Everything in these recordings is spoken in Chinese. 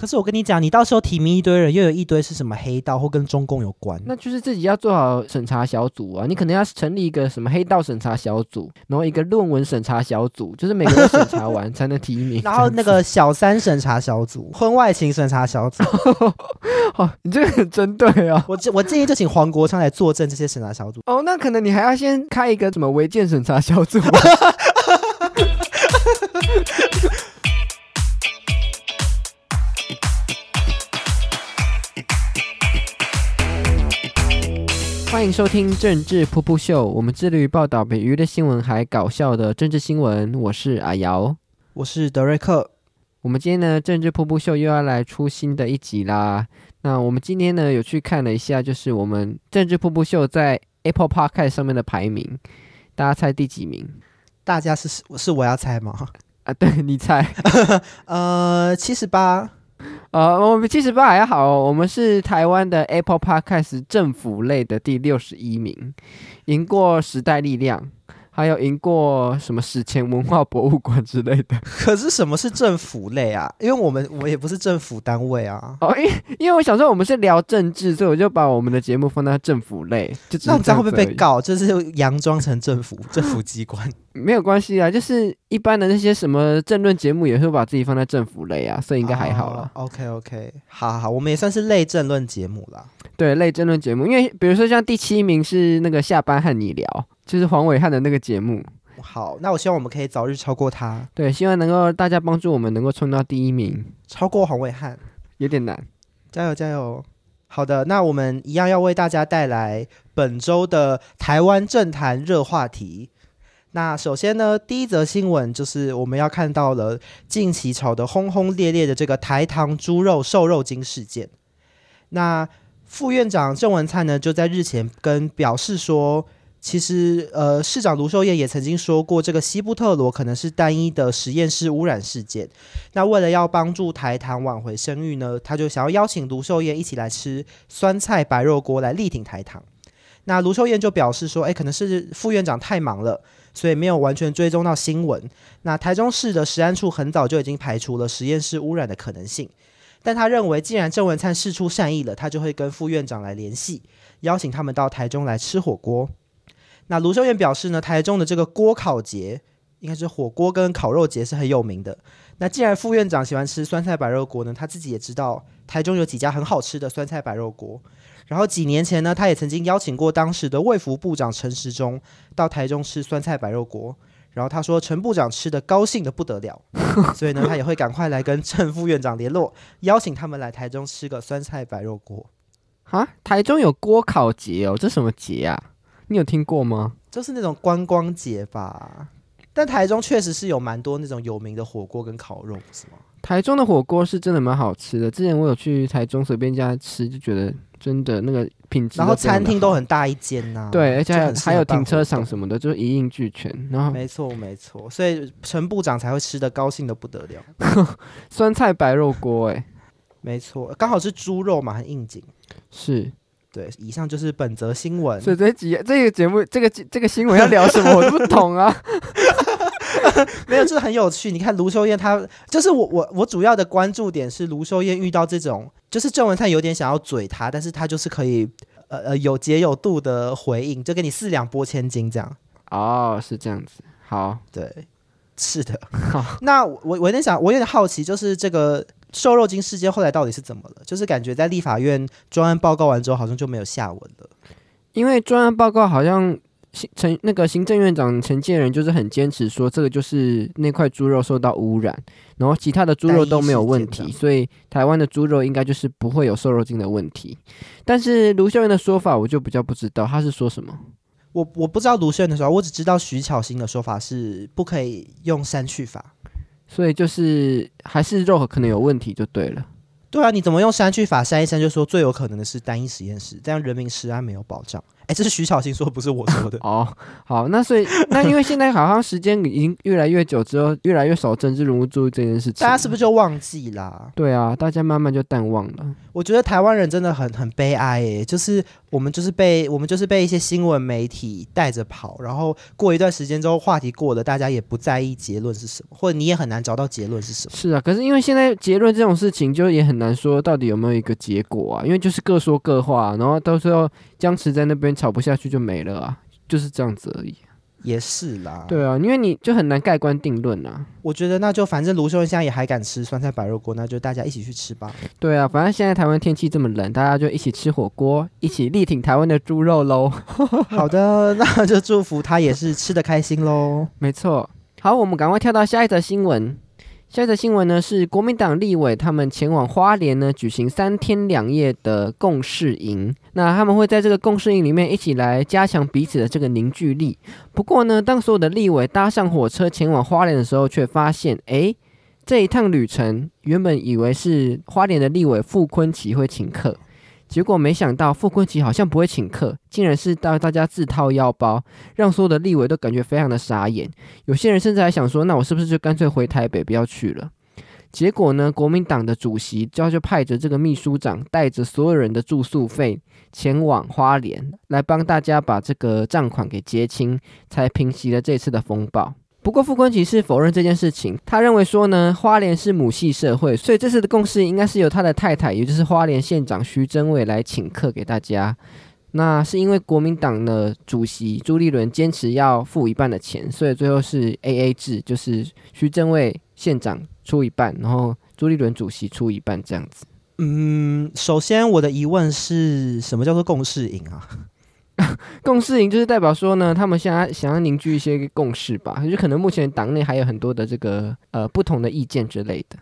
可是我跟你讲，你到时候提名一堆人，又有一堆是什么黑道或跟中共有关，那就是自己要做好审查小组啊。你可能要成立一个什么黑道审查小组，然后一个论文审查小组，就是每个人审查完才能提名。然后那个小三审查小组、婚外情审查小组。哦，你这个很针对啊。我我建议就请黄国昌来作证这些审查小组。哦，那可能你还要先开一个什么违建审查小组。欢迎收听政治噗噗秀，我们致力于报道比娱乐新闻还搞笑的政治新闻。我是阿瑶，我是德瑞克。我们今天呢，政治噗噗秀又要来出新的一集啦。那我们今天呢，有去看了一下，就是我们政治噗噗秀在 Apple Podcast 上面的排名，大家猜第几名？大家是是我要猜吗？啊，对，你猜。呃，七十八。呃，我们七十八还好，我们是台湾的 Apple Podcast 政府类的第六十一名，赢过时代力量。还有赢过什么史前文化博物馆之类的？可是什么是政府类啊？因为我们我们也不是政府单位啊。哦，因为因为我想说我们是聊政治，所以我就把我们的节目放在政府类。就这那这样会不会被告？就是佯装成政府 政府机关？没有关系啊，就是一般的那些什么政论节目也会把自己放在政府类啊，所以应该还好了。Oh, OK OK，好好好，我们也算是类政论节目啦。对，类政论节目，因为比如说像第七名是那个下班和你聊。就是黄伟汉的那个节目，好，那我希望我们可以早日超过他。对，希望能够大家帮助我们能够冲到第一名，超过黄伟汉有点难，加油加油！好的，那我们一样要为大家带来本周的台湾政坛热话题。那首先呢，第一则新闻就是我们要看到了近期炒得轰轰烈烈的这个台糖猪肉瘦肉精事件。那副院长郑文灿呢，就在日前跟表示说。其实，呃，市长卢秀燕也曾经说过，这个西布特罗可能是单一的实验室污染事件。那为了要帮助台糖挽回声誉呢，他就想要邀请卢秀燕一起来吃酸菜白肉锅，来力挺台糖。那卢秀燕就表示说，哎，可能是副院长太忙了，所以没有完全追踪到新闻。那台中市的食安处很早就已经排除了实验室污染的可能性，但他认为，既然郑文灿事出善意了，他就会跟副院长来联系，邀请他们到台中来吃火锅。那卢秀燕表示呢，台中的这个锅烤节，应该是火锅跟烤肉节是很有名的。那既然副院长喜欢吃酸菜白肉锅呢，他自己也知道台中有几家很好吃的酸菜白肉锅。然后几年前呢，他也曾经邀请过当时的卫福部长陈时中到台中吃酸菜白肉锅。然后他说陈部长吃的高兴的不得了，所以呢，他也会赶快来跟郑副院长联络，邀请他们来台中吃个酸菜白肉锅。啊，台中有锅烤节哦，这什么节啊？你有听过吗？就是那种观光节吧。但台中确实是有蛮多那种有名的火锅跟烤肉，是吗？台中的火锅是真的蛮好吃的。之前我有去台中随便家吃，就觉得真的那个品质。然后餐厅都很大一间呐、啊，对，而且还有，还有停车场什么的，就是一应俱全。然后没错没错，所以陈部长才会吃的高兴的不得了。酸菜白肉锅，哎，没错，刚好是猪肉嘛，很应景。是。对，以上就是本则新闻。所以这集这个节目，这个这个新闻要聊什么，我都不懂啊。没有，这、就是、很有趣。你看卢秀燕，她就是我我我主要的关注点是卢秀燕遇到这种，就是郑文灿有点想要嘴她，但是她就是可以呃呃有节有度的回应，就给你四两拨千斤这样。哦，是这样子。好，对，是的。好，那我我有点想，我有点好奇，就是这个。瘦肉精事件后来到底是怎么了？就是感觉在立法院专案报告完之后，好像就没有下文了。因为专案报告好像行陈那个行政院长陈建仁就是很坚持说，这个就是那块猪肉受到污染，然后其他的猪肉都没有问题，所以台湾的猪肉应该就是不会有瘦肉精的问题。但是卢秀燕的说法我就比较不知道，他是说什么？我我不知道卢秀燕的说法，我只知道徐巧芯的说法是不可以用删去法。所以就是还是肉可能有问题就对了。对啊，你怎么用删去法删一删就说最有可能的是单一实验室，这样人民食安没有保障。哎，这是徐小新说，不是我说的。哦，好，那所以那因为现在好像时间已经越来越久之后，越来越少政治人物注意这件事情，大家是不是就忘记啦？对啊，大家慢慢就淡忘了。我觉得台湾人真的很很悲哀诶，就是我们就是被我们就是被一些新闻媒体带着跑，然后过一段时间之后话题过了，大家也不在意结论是什么，或者你也很难找到结论是什么。是啊，可是因为现在结论这种事情就也很难说到底有没有一个结果啊，因为就是各说各话，然后到时候僵持在那边吵不下去就没了啊，就是这样子而已。也是啦，对啊，因为你就很难盖棺定论啊。我觉得那就反正卢秀恩现在也还敢吃酸菜白肉锅，那就大家一起去吃吧。对啊，反正现在台湾天气这么冷，大家就一起吃火锅，一起力挺台湾的猪肉喽。好的，那就祝福他也是吃的开心喽。没错，好，我们赶快跳到下一则新闻。下一则新闻呢，是国民党立委他们前往花莲呢举行三天两夜的共事营。那他们会在这个共事营里面一起来加强彼此的这个凝聚力。不过呢，当所有的立委搭上火车前往花莲的时候，却发现，哎，这一趟旅程原本以为是花莲的立委傅昆萁会请客。结果没想到，傅崐萁好像不会请客，竟然是到大家自掏腰包，让所有的立委都感觉非常的傻眼。有些人甚至还想说，那我是不是就干脆回台北不要去了？结果呢，国民党的主席就就派着这个秘书长，带着所有人的住宿费前往花莲，来帮大家把这个账款给结清，才平息了这次的风暴。不过傅崐萁是否认这件事情，他认为说呢，花莲是母系社会，所以这次的共识应该是由他的太太，也就是花莲县长徐榛蔚来请客给大家。那是因为国民党的主席朱立伦坚持要付一半的钱，所以最后是 AA 制，就是徐榛蔚县长出一半，然后朱立伦主席出一半这样子。嗯，首先我的疑问是什么叫做共识营啊？共识营就是代表说呢，他们现在想要凝聚一些共识吧，就可能目前党内还有很多的这个呃不同的意见之类的。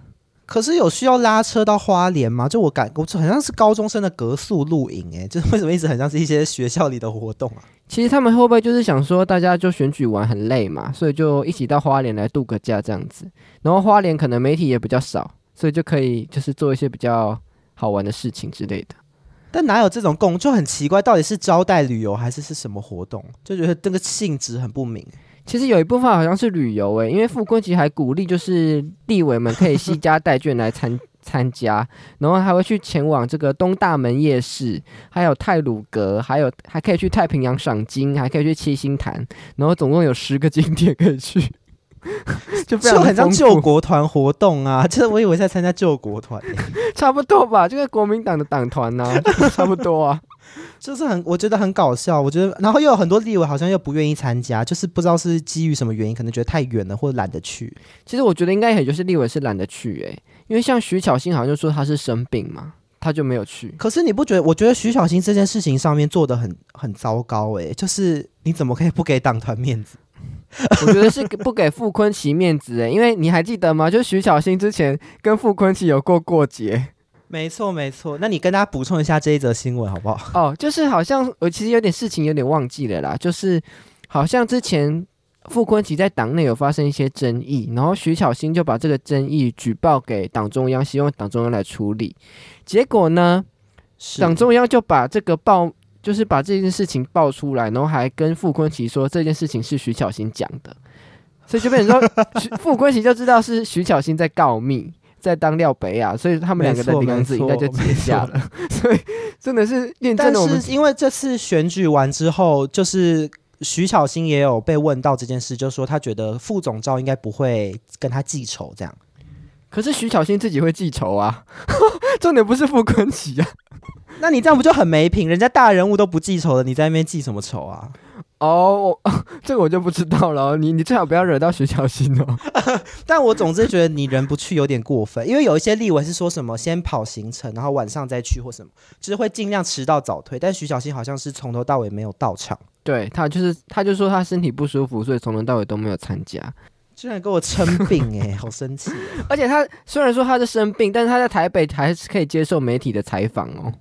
可是有需要拉车到花莲吗？就我感，我很像是高中生的格宿露营，哎，就是为什么一直很像是一些学校里的活动啊？其实他们会不会就是想说，大家就选举完很累嘛，所以就一起到花莲来度个假这样子。然后花莲可能媒体也比较少，所以就可以就是做一些比较好玩的事情之类的。但哪有这种共，就很奇怪，到底是招待旅游还是是什么活动？就觉得这个性质很不明。其实有一部分好像是旅游诶，因为傅崐萁还鼓励就是地委们可以携家带眷来参参加，然后还会去前往这个东大门夜市，还有泰鲁阁，还有还可以去太平洋赏金，还可以去七星潭，然后总共有十个景点可以去。就非常就很像救国团活动啊！就是我以为在参加救国团，差不多吧，就是国民党的党团呐，差不多啊。就是很，我觉得很搞笑。我觉得，然后又有很多立委好像又不愿意参加，就是不知道是基于什么原因，可能觉得太远了或者懒得去。其实我觉得应该也就是立委是懒得去哎、欸，因为像徐巧芯好像就说他是生病嘛，他就没有去。可是你不觉得？我觉得徐巧芯这件事情上面做的很很糟糕哎、欸，就是你怎么可以不给党团面子？我觉得是不给傅坤奇面子诶，因为你还记得吗？就徐巧芯之前跟傅坤奇有过过节。没错没错，那你跟大家补充一下这一则新闻好不好？哦，就是好像我其实有点事情有点忘记了啦，就是好像之前傅坤奇在党内有发生一些争议，然后徐巧芯就把这个争议举报给党中央，希望党中央来处理。结果呢，党中央就把这个报。就是把这件事情爆出来，然后还跟傅坤奇说这件事情是徐巧芯讲的，所以就变成说 傅坤奇就知道是徐巧芯在告密，在当廖北亚，所以他们两个的名字应该就结下了。所以真的是验证了我们。但是因为这次选举完之后，就是徐巧芯也有被问到这件事，就是说他觉得副总召应该不会跟他记仇这样。可是徐巧芯自己会记仇啊，重点不是傅坤奇啊。那你这样不就很没品？人家大人物都不记仇了，你在那边记什么仇啊？哦，这个我就不知道了。你你最好不要惹到徐小新哦。但我总之觉得你人不去有点过分，因为有一些例文是说什么先跑行程，然后晚上再去或什么，就是会尽量迟到早退。但徐小新好像是从头到尾没有到场。对，他就是他就说他身体不舒服，所以从头到尾都没有参加。居然给我称病哎，好生气！而且他虽然说他是生病，但是他在台北还是可以接受媒体的采访哦。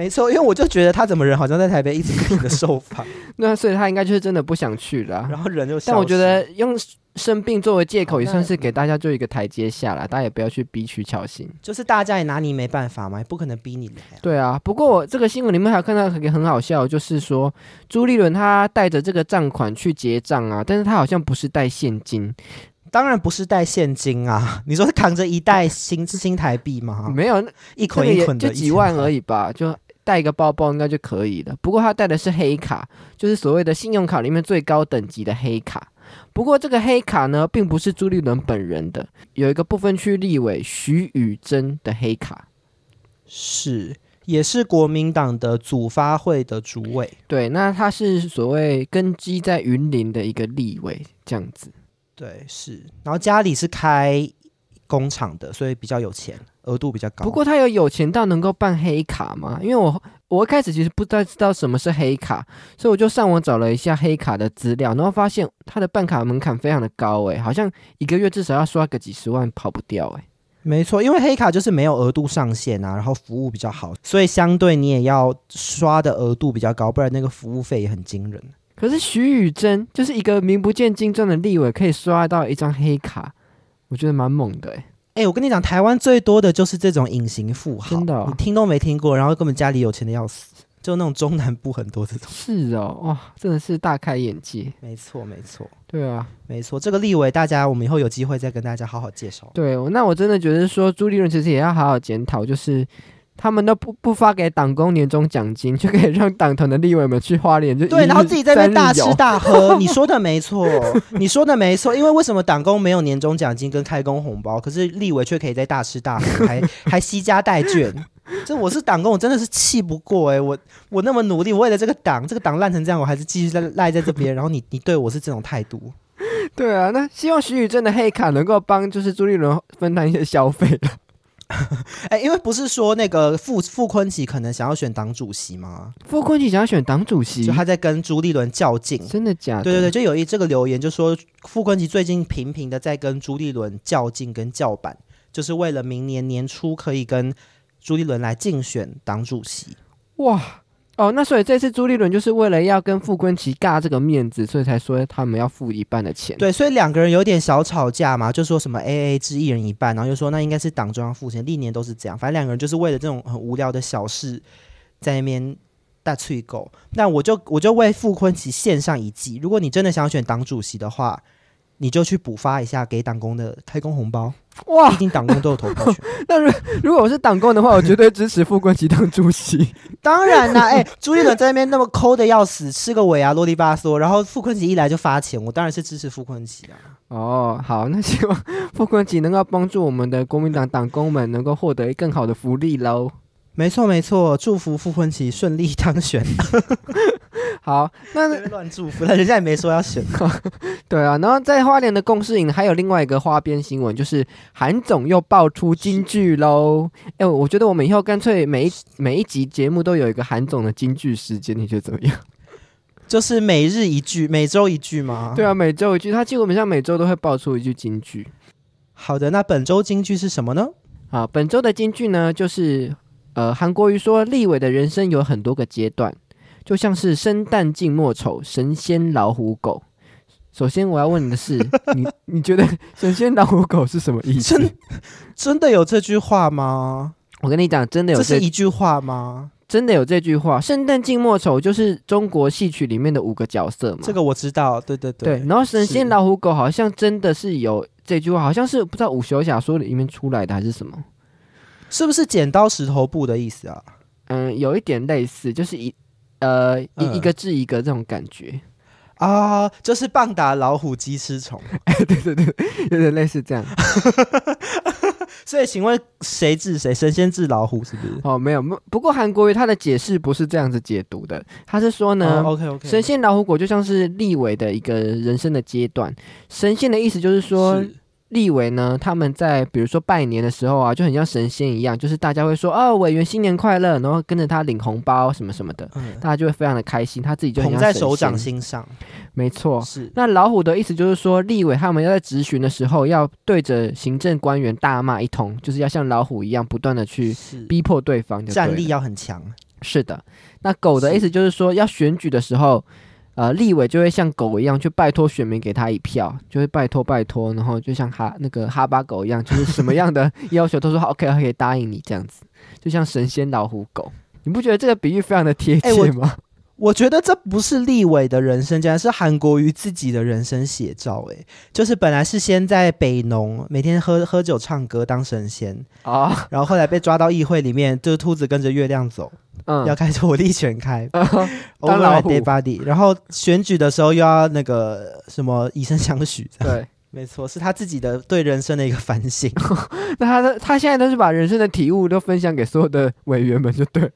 没错，因为我就觉得他怎么人好像在台北一直不停的受访，那所以他应该就是真的不想去了。然后人就，但我觉得用生病作为借口，也算是给大家做一个台阶下啦。大家也不要去逼取巧心，就是大家也拿你没办法嘛，也不可能逼你来啊。对啊，不过我这个新闻里面还有看到一个很好笑，就是说朱立伦他带着这个账款去结账啊，但是他好像不是带现金。当然不是带现金啊！你说是扛着一袋新新台币吗？没有，一捆一捆的，就几万而已吧，就带一个包包应该就可以了。不过他带的是黑卡，就是所谓的信用卡里面最高等级的黑卡。不过这个黑卡呢，并不是朱立伦本人的，有一个不分区立委徐宇珍的黑卡，是也是国民党的组发会的主委。对，那他是所谓根基在云林的一个立委，这样子。对，是，然后家里是开工厂的，所以比较有钱，额度比较高。不过他有有钱到能够办黑卡吗？因为我我一开始其实不太知道什么是黑卡，所以我就上网找了一下黑卡的资料，然后发现他的办卡门槛非常的高，诶，好像一个月至少要刷个几十万，跑不掉，诶。没错，因为黑卡就是没有额度上限啊，然后服务比较好，所以相对你也要刷的额度比较高，不然那个服务费也很惊人。可是徐宇珍就是一个名不见经传的立委，可以刷到一张黑卡，我觉得蛮猛的哎、欸。哎、欸，我跟你讲，台湾最多的就是这种隐形富豪，真的、哦，你听都没听过，然后根本家里有钱的要死，就那种中南部很多这种。是哦，哇，真的是大开眼界。没错，没错，对啊，没错，这个立委大家，我们以后有机会再跟大家好好介绍。对，那我真的觉得说朱立伦其实也要好好检讨，就是。他们都不不发给党工年终奖金，就可以让党团的立委们去花莲，就对，然后自己在那边大吃大喝。你说的没错，你说的没错，因为为什么党工没有年终奖金跟开工红包，可是立委却可以在大吃大喝，还 还惜家带眷？这我是党工，我真的是气不过哎、欸！我我那么努力，我为了这个党，这个党烂成这样，我还是继续在赖在这边。然后你你对我是这种态度？对啊，那希望徐宇珍的黑卡能够帮就是朱立伦分担一些消费 哎、欸，因为不是说那个傅傅坤奇可能想要选党主席吗？傅坤奇想要选党主席，就他在跟朱立伦较劲，真的假的？对对对，就有一这个留言就说傅坤奇最近频频的在跟朱立伦较劲跟叫板，就是为了明年年初可以跟朱立伦来竞选党主席。哇！哦，那所以这次朱立伦就是为了要跟傅崐萁尬这个面子，所以才说他们要付一半的钱。对，所以两个人有点小吵架嘛，就说什么 AA 制一人一半，然后又说那应该是党中央付钱，历年都是这样。反正两个人就是为了这种很无聊的小事在那边大吹狗。那我就我就为傅崐萁献上一计，如果你真的想选党主席的话，你就去补发一下给党工的开工红包。哇，毕竟党工都有投票权。那如如果我是党工的话，我绝对支持傅昆萁当主席。当然啦，哎、欸，朱立伦在那边那么抠的要死，吃个尾啊，啰里吧嗦，然后傅昆萁一来就发钱，我当然是支持傅昆萁啊。哦，好，那希望 傅昆萁能够帮助我们的国民党党工们能够获得更好的福利喽。没错没错，祝福傅昆萁顺利当选。好，那乱祝福，但人家也没说要选。对啊，然后在花莲的共识营还有另外一个花边新闻，就是韩总又爆出金句喽。哎，我觉得我们以后干脆每一每一集节目都有一个韩总的金句时间，你觉得怎么样？就是每日一句，每周一句吗？对啊，每周一句，他基本上每周都会爆出一句金句。好的，那本周金句是什么呢？啊，本周的金句呢，就是呃，韩国瑜说，立委的人生有很多个阶段。就像是生旦净末丑，神仙老虎狗。首先我要问你的是，你你觉得神仙老虎狗是什么意思？真真的有这句话吗？我跟你讲，真的有这，这是一句话吗？真的有这句话。生旦净末丑就是中国戏曲里面的五个角色嘛。这个我知道，对对对。对，然后神仙老虎狗好像真的是有这句话，好像是不知道武侠小说里面出来的还是什么？是不是剪刀石头布的意思啊？嗯，有一点类似，就是一。呃，一、嗯、一个治一个这种感觉啊，就是棒打老虎，鸡吃虫。哎，对对对，有点类似这样。所以，请问谁治谁？神仙治老虎是不是？哦，没有，不过韩国瑜他的解释不是这样子解读的，他是说呢、哦、OK OK，神仙老虎果就像是立委的一个人生的阶段，神仙的意思就是说。是立委呢，他们在比如说拜年的时候啊，就很像神仙一样，就是大家会说哦，委员新年快乐，然后跟着他领红包什么什么的，嗯、大家就会非常的开心，他自己就。捧在手掌心上，没错。是那老虎的意思就是说，立委他们要在质询的时候，要对着行政官员大骂一通，就是要像老虎一样，不断的去逼迫对方，战力要很强。是的，那狗的意思就是说，要选举的时候。呃立委就会像狗一样去拜托选民给他一票，就会拜托拜托，然后就像哈那个哈巴狗一样，就是什么样的要求都说 OK OK 答应你这样子，就像神仙老虎狗。你不觉得这个比喻非常的贴切吗？欸我觉得这不是立伟的人生，竟然是韩国瑜自己的人生写照。哎，就是本来是先在北农每天喝喝酒唱歌当神仙啊，哦、然后后来被抓到议会里面，就是兔子跟着月亮走，嗯，要开火力全开，嗯、当老虎 body，然后选举的时候又要那个什么以身相许。对，没错，是他自己的对人生的一个反省。那他的他现在都是把人生的体悟都分享给所有的委员们就对了。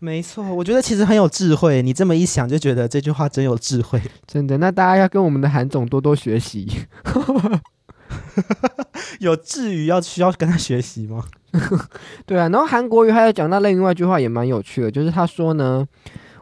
没错，我觉得其实很有智慧。你这么一想，就觉得这句话真有智慧，真的。那大家要跟我们的韩总多多学习，有至于要需要跟他学习吗？对啊。然后韩国瑜还有讲到另外一句话也蛮有趣的，就是他说呢。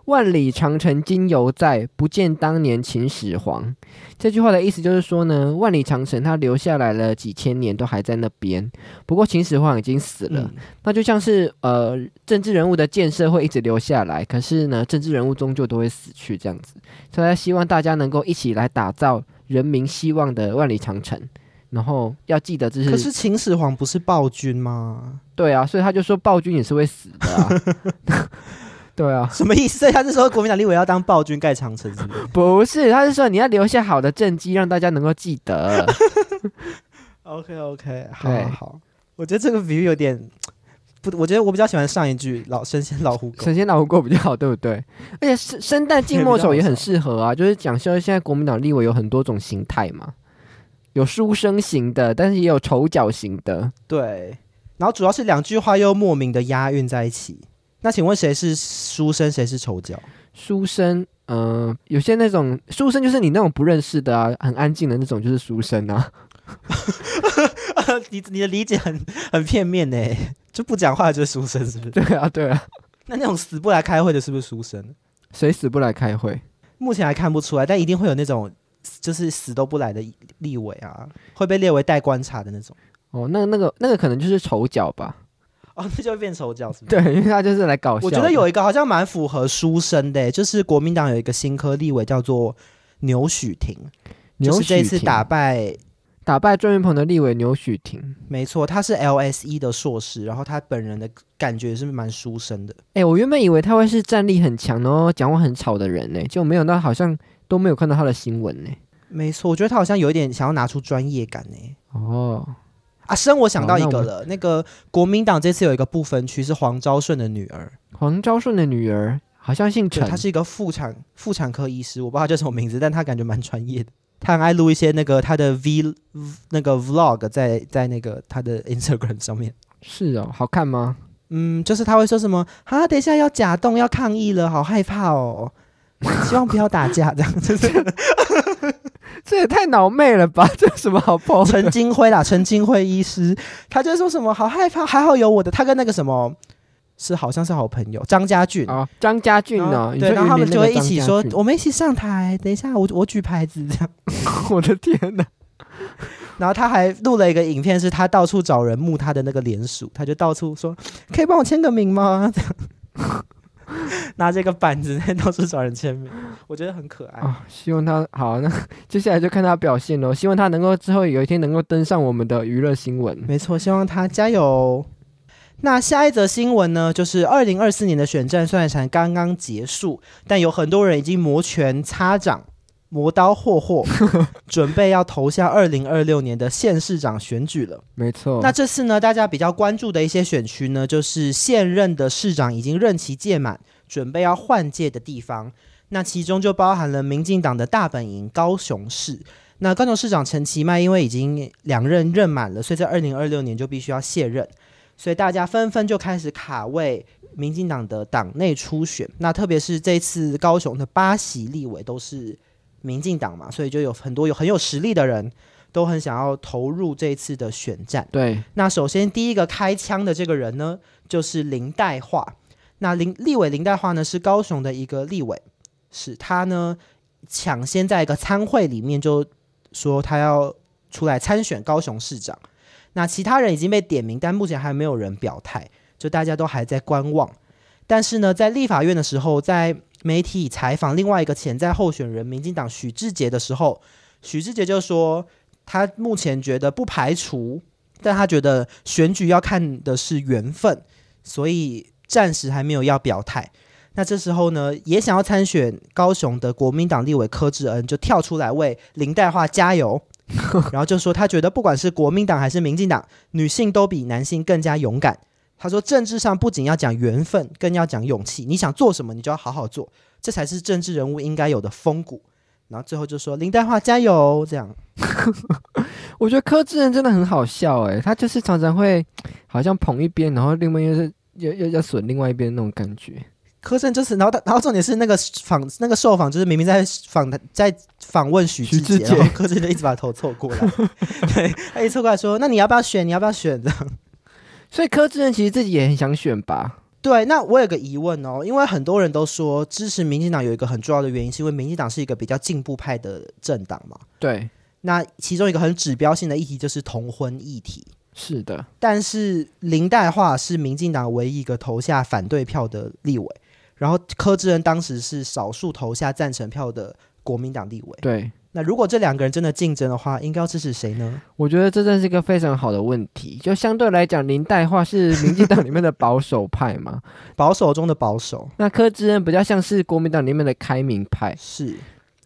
万里长城今犹在，不见当年秦始皇。这句话的意思就是说呢，万里长城它留下来了几千年都还在那边。不过秦始皇已经死了，嗯、那就像是呃政治人物的建设会一直留下来，可是呢政治人物终究都会死去这样子。所以他希望大家能够一起来打造人民希望的万里长城。然后要记得这是。可是秦始皇不是暴君吗？对啊，所以他就说暴君也是会死的啊。对啊，什么意思？他是说国民党立委要当暴君盖长城是不是？不是，他是说你要留下好的政绩，让大家能够记得。OK OK，好好好，我觉得这个比喻有点不，我觉得我比较喜欢上一句“老神仙老虎狗”，神仙老虎狗比较好，对不对？而且生生旦净末丑也很适合啊，就是讲说现在国民党立委有很多种形态嘛，有书生型的，但是也有丑角型的，对。然后主要是两句话又莫名的押韵在一起。那请问谁是书生，谁是丑角？书生，嗯、呃，有些那种书生就是你那种不认识的啊，很安静的那种就是书生啊。你你的理解很很片面呢，就不讲话就是书生，是不是？对啊，对啊。那那种死不来开会的，是不是书生？谁死不来开会？目前还看不出来，但一定会有那种就是死都不来的立委啊，会被列为待观察的那种。哦，那那个那个可能就是丑角吧。哦，那就会变丑角是不是？对，因为他就是来搞笑。我觉得有一个好像蛮符合书生的，就是国民党有一个新科立委叫做牛许庭，牛煦庭就是这一次打败打败郑云鹏的立委牛许庭。没错，他是 LSE 的硕士，然后他本人的感觉是蛮书生的。哎、欸，我原本以为他会是战力很强哦，讲话很吵的人呢，就没有到好像都没有看到他的新闻呢。没错，我觉得他好像有一点想要拿出专业感呢。哦。啊，生我想到一个了，那，那个国民党这次有一个不分区是黄昭顺的女儿，黄昭顺的女儿好像姓陈，她是一个妇产妇产科医师，我不知道她叫什么名字，但她感觉蛮专业的，她很爱录一些那个她的 V 那个 Vlog 在在那个她的 Instagram 上面。是哦，好看吗？嗯，就是她会说什么啊，等一下要假动要抗议了，好害怕哦，希望不要打架这样子。这也太脑媚了吧！这有什么好破？陈金辉啦，陈金辉医师，他就说什么好害怕，还好有我的。他跟那个什么是好像是好朋友，张家俊啊，张家俊呢？对，然后他们就会一起说，我们一起上台。等一下，我我举牌子这样。我的天哪！然后他还录了一个影片，是他到处找人募他的那个联署，他就到处说，可以帮我签个名吗？这样。拿这个板子在到处找人签名，我觉得很可爱啊、哦！希望他好，那 接下来就看他表现喽。希望他能够之后有一天能够登上我们的娱乐新闻。没错，希望他加油。那下一则新闻呢，就是二零二四年的选战虽然才刚刚结束，但有很多人已经摩拳擦掌。磨刀霍霍，准备要投下二零二六年的县市长选举了。没错，那这次呢，大家比较关注的一些选区呢，就是现任的市长已经任期届满，准备要换届的地方。那其中就包含了民进党的大本营高雄市。那高雄市长陈其迈因为已经两任任满了，所以在二零二六年就必须要卸任，所以大家纷纷就开始卡位民进党的党内初选。那特别是这次高雄的八席立委都是。民进党嘛，所以就有很多有很有实力的人都很想要投入这一次的选战。对，那首先第一个开枪的这个人呢，就是林岱樺。那林立委林岱樺呢，是高雄的一个立委，是他呢抢先在一个参会里面就说他要出来参选高雄市长。那其他人已经被点名，但目前还没有人表态，就大家都还在观望。但是呢，在立法院的时候，在媒体采访另外一个潜在候选人民进党许志杰的时候，许志杰就说他目前觉得不排除，但他觉得选举要看的是缘分，所以暂时还没有要表态。那这时候呢，也想要参选高雄的国民党立委柯志恩就跳出来为林黛华加油，然后就说他觉得不管是国民党还是民进党，女性都比男性更加勇敢。他说政治上不仅要讲缘分，更要讲勇气。你想做什么，你就要好好做，这才是政治人物应该有的风骨。然后最后就说林黛华加油，这样。我觉得柯智仁真的很好笑诶，他就是常常会好像捧一边，然后另外又是又又要损另外一边那种感觉。柯震就是，然后他，然后重点是那个访那个受访，就是明明在访谈，在访问许志杰，然后柯震就一直把头凑过来，对，他一凑过来说：“那你要不要选？你要不要选？”这样，所以柯志恩其实自己也很想选吧？对，那我有个疑问哦，因为很多人都说支持民进党有一个很重要的原因，是因为民进党是一个比较进步派的政党嘛？对，那其中一个很指标性的议题就是同婚议题。是的，但是林黛华是民进党唯一一个投下反对票的立委。然后柯志恩当时是少数投下赞成票的国民党立委。对，那如果这两个人真的竞争的话，应该要支持谁呢？我觉得这真是一个非常好的问题。就相对来讲，林黛化是民进党里面的保守派嘛，保守中的保守。那柯志恩比较像是国民党里面的开明派。是。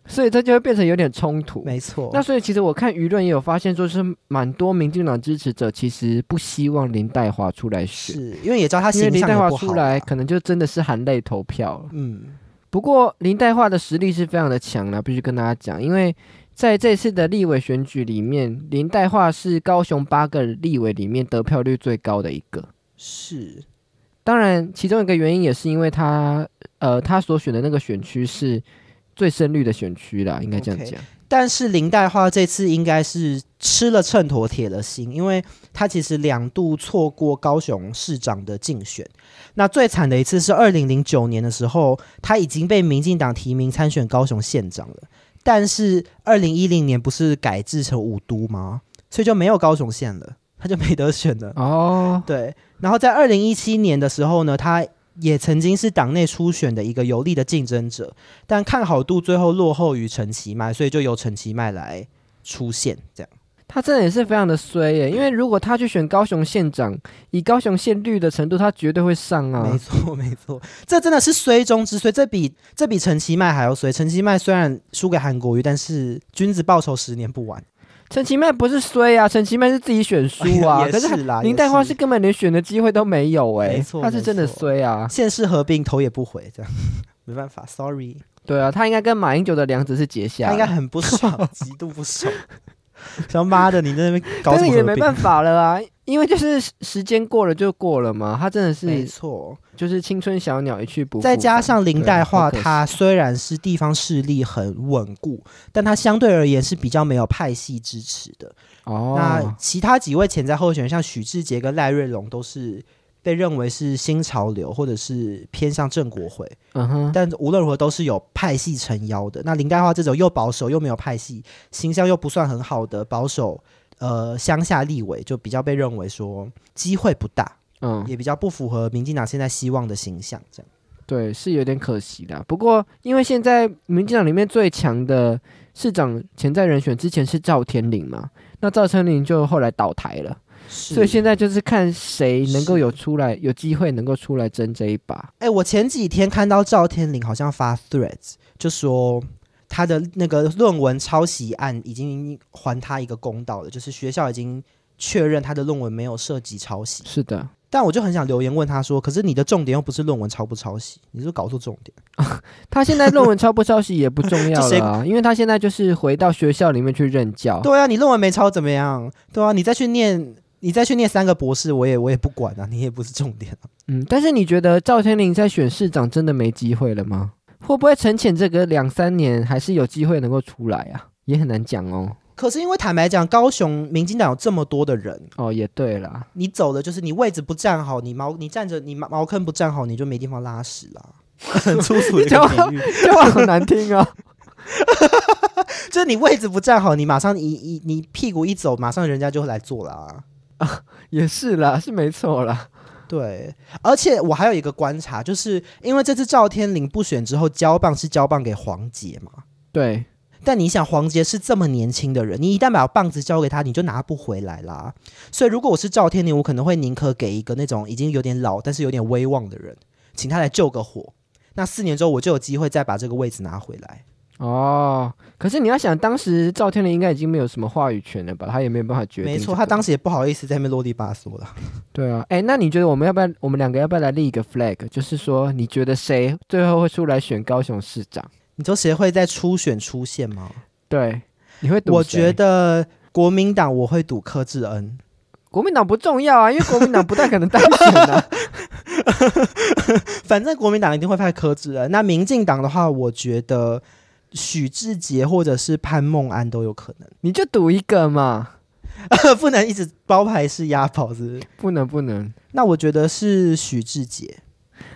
所以这就会变成有点冲突，没错。那所以其实我看舆论也有发现，说是蛮多民进党支持者其实不希望林黛华出来选，是因为也知道他形象林黛华出来可能就真的是含泪投票。嗯，不过林黛华的实力是非常的强的，必须跟大家讲，因为在这次的立委选举里面，林黛华是高雄八个立委里面得票率最高的一个。是，当然其中一个原因也是因为他，呃，他所选的那个选区是。最深绿的选区啦，应该这样讲。Okay, 但是林黛花这次应该是吃了秤砣铁了心，因为他其实两度错过高雄市长的竞选。那最惨的一次是二零零九年的时候，他已经被民进党提名参选高雄县长了。但是二零一零年不是改制成五都吗？所以就没有高雄县了，他就没得选了。哦，对。然后在二零一七年的时候呢，他。也曾经是党内初选的一个有力的竞争者，但看好度最后落后于陈其迈，所以就由陈其迈来出现。这样，他真的也是非常的衰耶，因为如果他去选高雄县长，以高雄县绿的程度，他绝对会上啊。没错，没错，这真的是衰中之衰，这比这比陈其迈还要衰。陈其迈虽然输给韩国瑜，但是君子报仇十年不晚。陈其迈不是衰啊，陈其迈是自己选输啊。可是啦，林黛花是根本连选的机会都没有哎、欸，没错，他是真的衰啊。现世合并头也不回，这样没办法，sorry。对啊，他应该跟马英九的梁子是结下，他应该很不爽，极度不爽。想妈的，你在那边搞什么？但是也没办法了啊，因为就是时间过了就过了嘛。他真的是没错，就是青春小鸟一去不复。再加上林黛化，他虽然是地方势力很稳固，但他相对而言是比较没有派系支持的。哦，那其他几位潜在候选人，像许志杰跟赖瑞龙，都是。被认为是新潮流，或者是偏向正国会，嗯哼，但无论如何都是有派系撑腰的。那林黛花这种又保守又没有派系，形象又不算很好的保守，呃，乡下立委就比较被认为说机会不大，嗯，也比较不符合民进党现在希望的形象，这样。对，是有点可惜的。不过因为现在民进党里面最强的市长潜在人选之前是赵天麟嘛，那赵天麟就后来倒台了。所以现在就是看谁能够有出来，有机会能够出来争这一把。哎、欸，我前几天看到赵天林好像发 threads，就说他的那个论文抄袭案已经还他一个公道了，就是学校已经确认他的论文没有涉及抄袭。是的，但我就很想留言问他说：“可是你的重点又不是论文抄不抄袭，你是不是搞错重点？” 他现在论文抄不抄袭也不重要了、啊，因为他现在就是回到学校里面去任教。对啊，你论文没抄怎么样？对啊，你再去念。你再去念三个博士，我也我也不管啊，你也不是重点啊。嗯，但是你觉得赵天林在选市长真的没机会了吗？会不会陈潜这个两三年还是有机会能够出来啊？也很难讲哦。可是因为坦白讲，高雄民进党有这么多的人哦，也对啦，你走的就是你位置不站好，你茅你站着你茅茅坑不站好，你就没地方拉屎啦。很粗俗的一个比喻，这话很难听啊。就是你位置不站好，你马上你你你屁股一走，马上人家就会来坐了啊。也是啦，是没错啦。对，而且我还有一个观察，就是因为这次赵天麟不选之后，交棒是交棒给黄杰嘛？对。但你想，黄杰是这么年轻的人，你一旦把棒子交给他，你就拿不回来啦。所以，如果我是赵天麟，我可能会宁可给一个那种已经有点老，但是有点威望的人，请他来救个火。那四年之后，我就有机会再把这个位置拿回来。哦，可是你要想，当时赵天林应该已经没有什么话语权了吧？他也没有办法决定、这个。没错，他当时也不好意思在那边啰里吧嗦了。对啊，哎，那你觉得我们要不要，我们两个要不要来立一个 flag？就是说，你觉得谁最后会出来选高雄市长？你说谁会在初选出现吗？对，你会赌？我觉得国民党我会赌柯志恩。国民党不重要啊，因为国民党不太可能当选的、啊。反正国民党一定会派柯志恩。那民进党的话，我觉得。许志杰或者是潘梦安都有可能，你就赌一个嘛，不能一直包牌是押宝，子不是？不能不能。那我觉得是许志杰，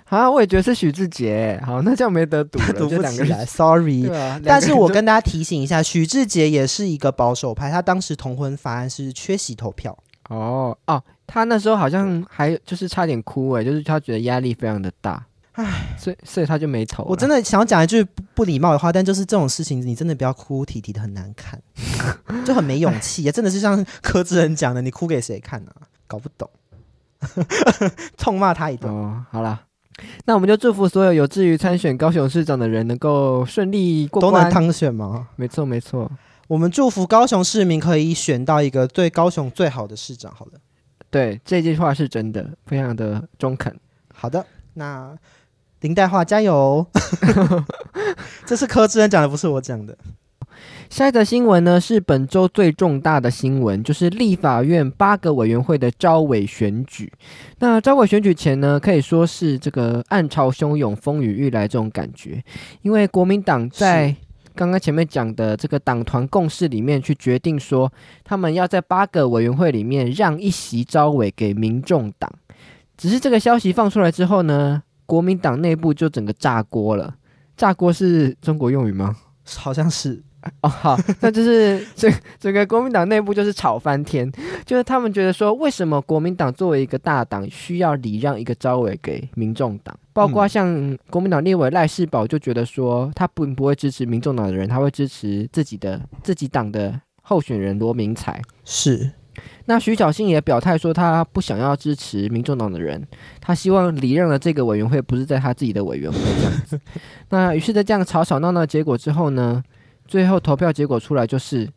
啊，我也觉得是许志杰。好，那这样没得赌了，赌不起来，sorry。啊、但是我跟大家提醒一下，许志杰也是一个保守派，他当时同婚法案是缺席投票。哦哦，他那时候好像还就是差点哭哎，就是他觉得压力非常的大。唉，所以所以他就没投。我真的想要讲一句不不礼貌的话，但就是这种事情，你真的不要哭哭啼啼的，很难看，就很没勇气啊！真的是像柯志恩讲的，你哭给谁看呢、啊？搞不懂，痛骂他一顿。哦，好啦，那我们就祝福所有有志于参选高雄市长的人能够顺利过关，都能当选吗？没错没错，我们祝福高雄市民可以选到一个对高雄最好的市长。好了，对，这句话是真的，非常的中肯。好的，那。林岱华加油！这是柯志恩讲的，不是我讲的。下一则新闻呢，是本周最重大的新闻，就是立法院八个委员会的招委选举。那招委选举前呢，可以说是这个暗潮汹涌、风雨欲来这种感觉，因为国民党在刚刚前面讲的这个党团共识里面去决定说，他们要在八个委员会里面让一席招委给民众党。只是这个消息放出来之后呢，国民党内部就整个炸锅了，炸锅是中国用语吗？好像是哦，好，那就是 这整个国民党内部就是吵翻天，就是他们觉得说，为什么国民党作为一个大党，需要礼让一个招委给民众党？包括像国民党立委赖世宝就觉得说，他不不会支持民众党的人，他会支持自己的自己党的候选人罗明才，是。那徐巧芯也表态说，他不想要支持民众党的人，他希望离任的这个委员会不是在他自己的委员会这样子。那于是，在这样吵吵闹闹的结果之后呢，最后投票结果出来就是，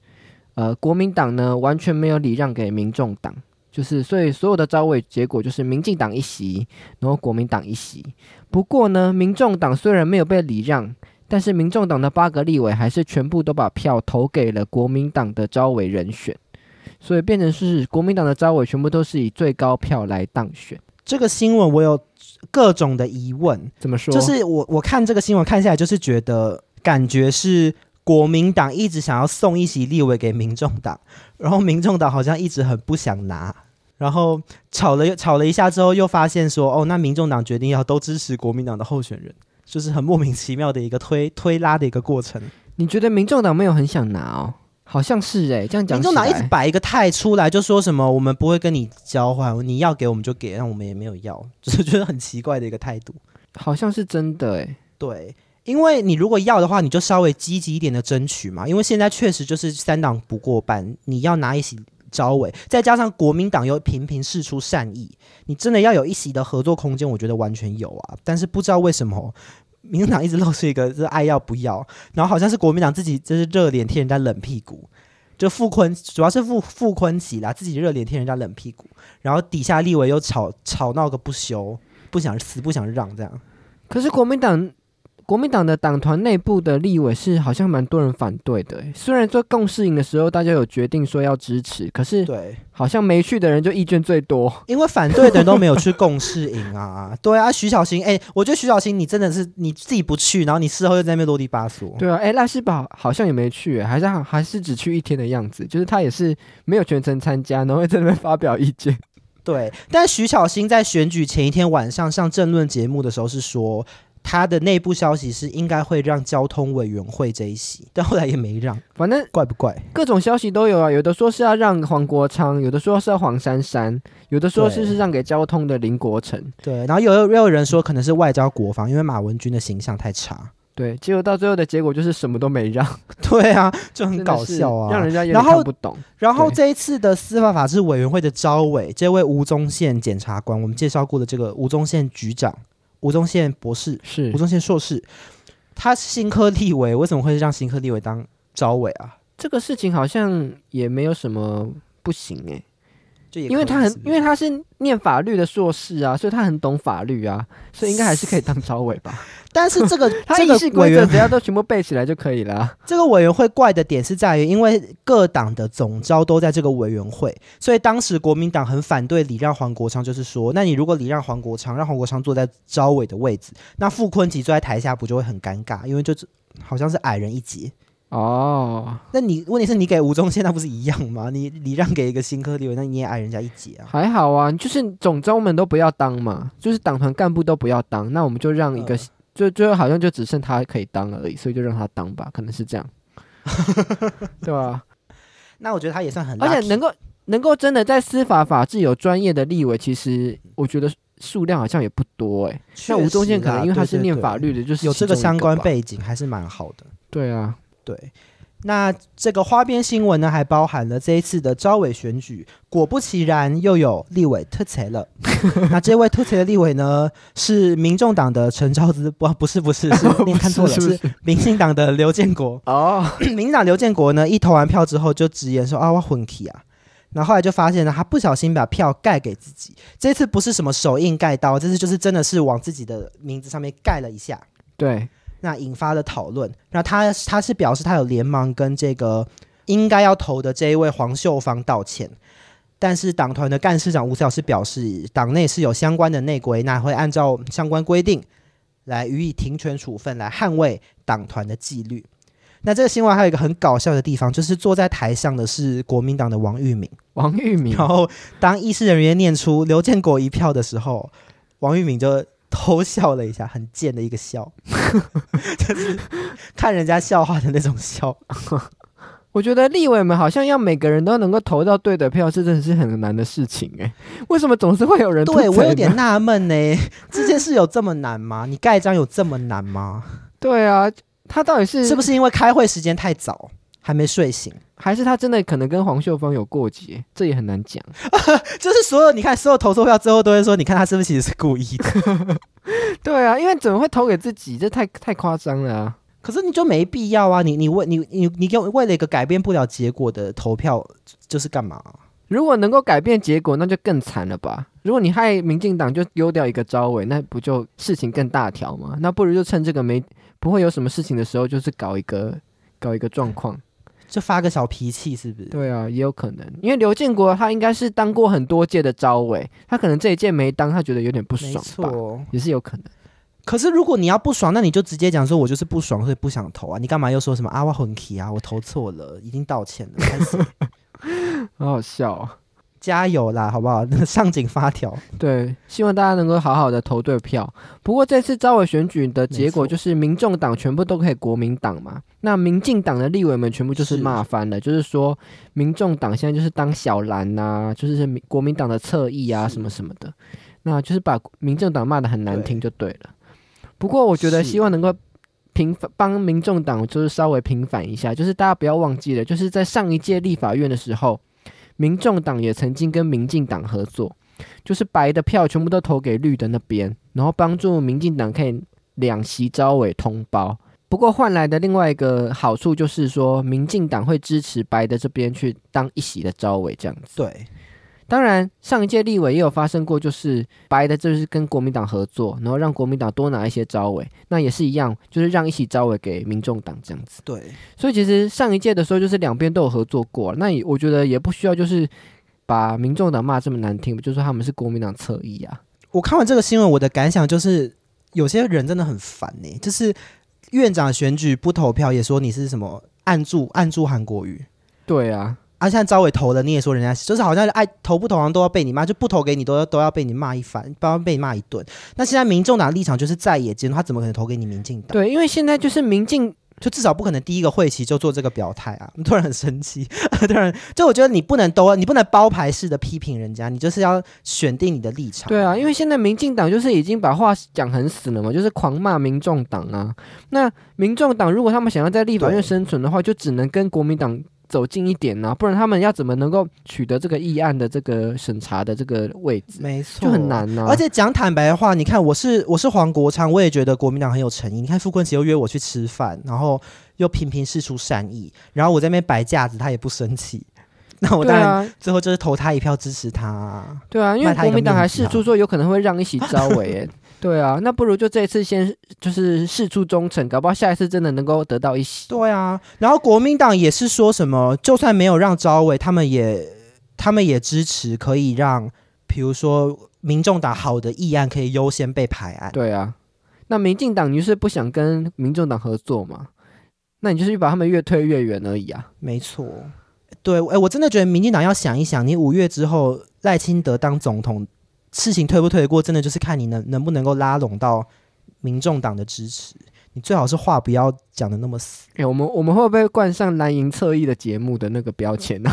呃，国民党呢完全没有礼让给民众党，就是所以所有的招委结果就是民进党一席，然后国民党一席。不过呢，民众党虽然没有被礼让，但是民众党的八个立委还是全部都把票投给了国民党的招委人选。所以变成是国民党的招委全部都是以最高票来当选。这个新闻我有各种的疑问，怎么说？就是我我看这个新闻看下来，就是觉得感觉是国民党一直想要送一席立委给民众党，然后民众党好像一直很不想拿，然后吵了吵了一下之后，又发现说哦，那民众党决定要都支持国民党的候选人，就是很莫名其妙的一个推推拉的一个过程。你觉得民众党没有很想拿哦？好像是哎、欸，这样讲，民众党一直摆一个态出来，就说什么我们不会跟你交换，你要给我们就给，但我们也没有要，就是觉得很奇怪的一个态度。好像是真的哎、欸，对，因为你如果要的话，你就稍微积极一点的争取嘛，因为现在确实就是三党不过半，你要拿一席招委，再加上国民党又频频示出善意，你真的要有一席的合作空间，我觉得完全有啊，但是不知道为什么。民进党一直露出一个就是爱要不要，然后好像是国民党自己就是热脸贴人家冷屁股，就傅坤主要是傅傅崐萁啦，自己热脸贴人家冷屁股，然后底下立委又吵吵闹个不休，不想死不想让这样。可是国民党。国民党的党团内部的立委是好像蛮多人反对的，虽然做共事营的时候大家有决定说要支持，可是对，好像没去的人就意见最多，因为反对的人都没有去共事营啊。对啊，徐小新，哎、欸，我觉得徐小新你真的是你自己不去，然后你事后又在那边啰里吧嗦。对啊，哎、欸，赖世宝好像也没去，还是还是只去一天的样子，就是他也是没有全程参加，然后在那边发表意见。对，但徐巧芯在选举前一天晚上上政论节目的时候是说。他的内部消息是应该会让交通委员会这一席，但后来也没让，反正怪不怪？各种消息都有啊，有的说是要让黄国昌，有的说是要黄珊珊，有的说是是让给交通的林国成，对，然后有又有人说可能是外交国防，因为马文君的形象太差。对，结果到最后的结果就是什么都没让。对啊，就很搞笑啊，让人家有点看不懂。然后，然后这一次的司法法制委员会的招委，这位吴宗宪检察官，我们介绍过的这个吴宗宪局长。吴宗宪博士是吴宗宪硕士，他是新科立委，为什么会让新科立委当招委啊？这个事情好像也没有什么不行诶、欸。因为他很，因为他是念法律的硕士啊，所以他很懂法律啊，所以应该还是可以当 招委吧。但是这个 他议事规则只要都全部背起来就可以了、啊。这个委员会怪的点是在于，因为各党的总招都在这个委员会，所以当时国民党很反对礼让黄国昌，就是说，那你如果礼让黄国昌，让黄国昌坐在招委的位置，那傅昆萁坐在台下不就会很尴尬？因为就是好像是矮人一截。哦，那你问题是你给吴宗宪，那不是一样吗？你你让给一个新科立委，那你也矮人家一截啊？还好啊，就是总召们都不要当嘛，就是党团干部都不要当，那我们就让一个，呃、就最后好像就只剩他可以当而已，所以就让他当吧，可能是这样，对吧、啊？那我觉得他也算很，而且能够能够真的在司法法制有专业的立委，其实我觉得数量好像也不多哎、欸。像吴宗宪可能因为他是念法律的，就是有这个相关背景，还是蛮好的。对啊。对，那这个花边新闻呢，还包含了这一次的招委选举，果不其然又有立委突袭了。那这位突袭的立委呢，是民众党的陈昭资，不，不是，不是，是 你看错了，是，民进党的刘建国。哦，民进党刘建国呢，一投完票之后就直言说啊，我混起啊。然后后来就发现呢，他不小心把票盖给自己。这次不是什么手印盖刀，这次就是真的是往自己的名字上面盖了一下。对。那引发了讨论，那他他是表示他有连忙跟这个应该要投的这一位黄秀芳道歉，但是党团的干事长吴思老师表示，党内是有相关的内规，那会按照相关规定来予以停权处分，来捍卫党团的纪律。那这个新闻还有一个很搞笑的地方，就是坐在台上的是国民党的王玉敏，王玉敏，然后当议事人员念出刘建国一票的时候，王玉敏就。偷笑了一下，很贱的一个笑，就是看人家笑话的那种笑。我觉得立委们好像要每个人都能够投到对的票，这真的是很难的事情哎。为什么总是会有人？对，我有点纳闷呢，这件事有这么难吗？你盖章有这么难吗？对啊，他到底是是不是因为开会时间太早？还没睡醒，还是他真的可能跟黄秀芳有过节？这也很难讲。就是所有你看，所有投错票之后都会说，你看他是不是其实是故意的？对啊，因为怎么会投给自己？这太太夸张了啊！可是你就没必要啊！你你为你你你给我为了一个改变不了结果的投票，就是干嘛？如果能够改变结果，那就更惨了吧？如果你害民进党就丢掉一个招委，那不就事情更大条吗？那不如就趁这个没不会有什么事情的时候，就是搞一个搞一个状况。就发个小脾气是不是？对啊，也有可能，因为刘建国他应该是当过很多届的招委，他可能这一届没当，他觉得有点不爽吧，错也是有可能。可是如果你要不爽，那你就直接讲说，我就是不爽，所以不想投啊。你干嘛又说什么啊？我很气啊，我投错了，已经道歉了，开始 好好笑啊。加油啦，好不好？上紧发条。对，希望大家能够好好的投对票。不过这次招委选举的结果就是，民众党全部都可以国民党嘛。那民进党的立委们全部就是骂翻了，是就是说民众党现在就是当小蓝呐、啊，就是国民党的侧翼啊，什么什么的。那就是把民政党骂得很难听就对了。对不过我觉得希望能够平反，帮民众党就是稍微平反一下，就是大家不要忘记了，就是在上一届立法院的时候。民众党也曾经跟民进党合作，就是白的票全部都投给绿的那边，然后帮助民进党可以两席招委通包。不过换来的另外一个好处就是说，民进党会支持白的这边去当一席的招委，这样子。对。当然，上一届立委也有发生过，就是白的，就是跟国民党合作，然后让国民党多拿一些招委，那也是一样，就是让一起招委给民众党这样子。对，所以其实上一届的时候，就是两边都有合作过，那也我觉得也不需要就是把民众党骂这么难听，就说他们是国民党侧翼啊。我看完这个新闻，我的感想就是，有些人真的很烦呢、欸，就是院长选举不投票，也说你是什么按住按住韩国瑜。对啊。啊，像赵伟投了，你也说人家就是好像爱投不投行都要被你骂，就不投给你都要都要被你骂一番，不要被骂一顿。那现在民众党立场就是在野间，他怎么可能投给你民进党？对，因为现在就是民进。就至少不可能第一个会期就做这个表态啊！突然很生气，突然就我觉得你不能都，你不能包牌式的批评人家，你就是要选定你的立场。对啊，因为现在民进党就是已经把话讲很死了嘛，就是狂骂民众党啊。那民众党如果他们想要在立法院生存的话，就只能跟国民党。走近一点呢、啊，不然他们要怎么能够取得这个议案的这个审查的这个位置？没错，就很难呢、啊。而且讲坦白的话，你看我是我是黄国昌，我也觉得国民党很有诚意。你看傅昆萁又约我去吃饭，然后又频频示出善意，然后我在那边摆架子，他也不生气。那我当然最后就是投他一票支持他。对啊，因为国民党还释出说有可能会让一席招委。对啊，那不如就这一次先就是事出忠诚，搞不好下一次真的能够得到一席。对啊，然后国民党也是说什么，就算没有让招委，他们也他们也支持可以让，比如说民众党好的议案可以优先被排案。对啊，那民进党你是不想跟民众党合作嘛？那你就是把他们越推越远而已啊。没错，对，哎，我真的觉得民进党要想一想，你五月之后赖清德当总统。事情推不推得过，真的就是看你能能不能够拉拢到民众党的支持。你最好是话不要讲的那么死。哎、欸，我们我们会不会冠上蓝营侧翼的节目的那个标签呢？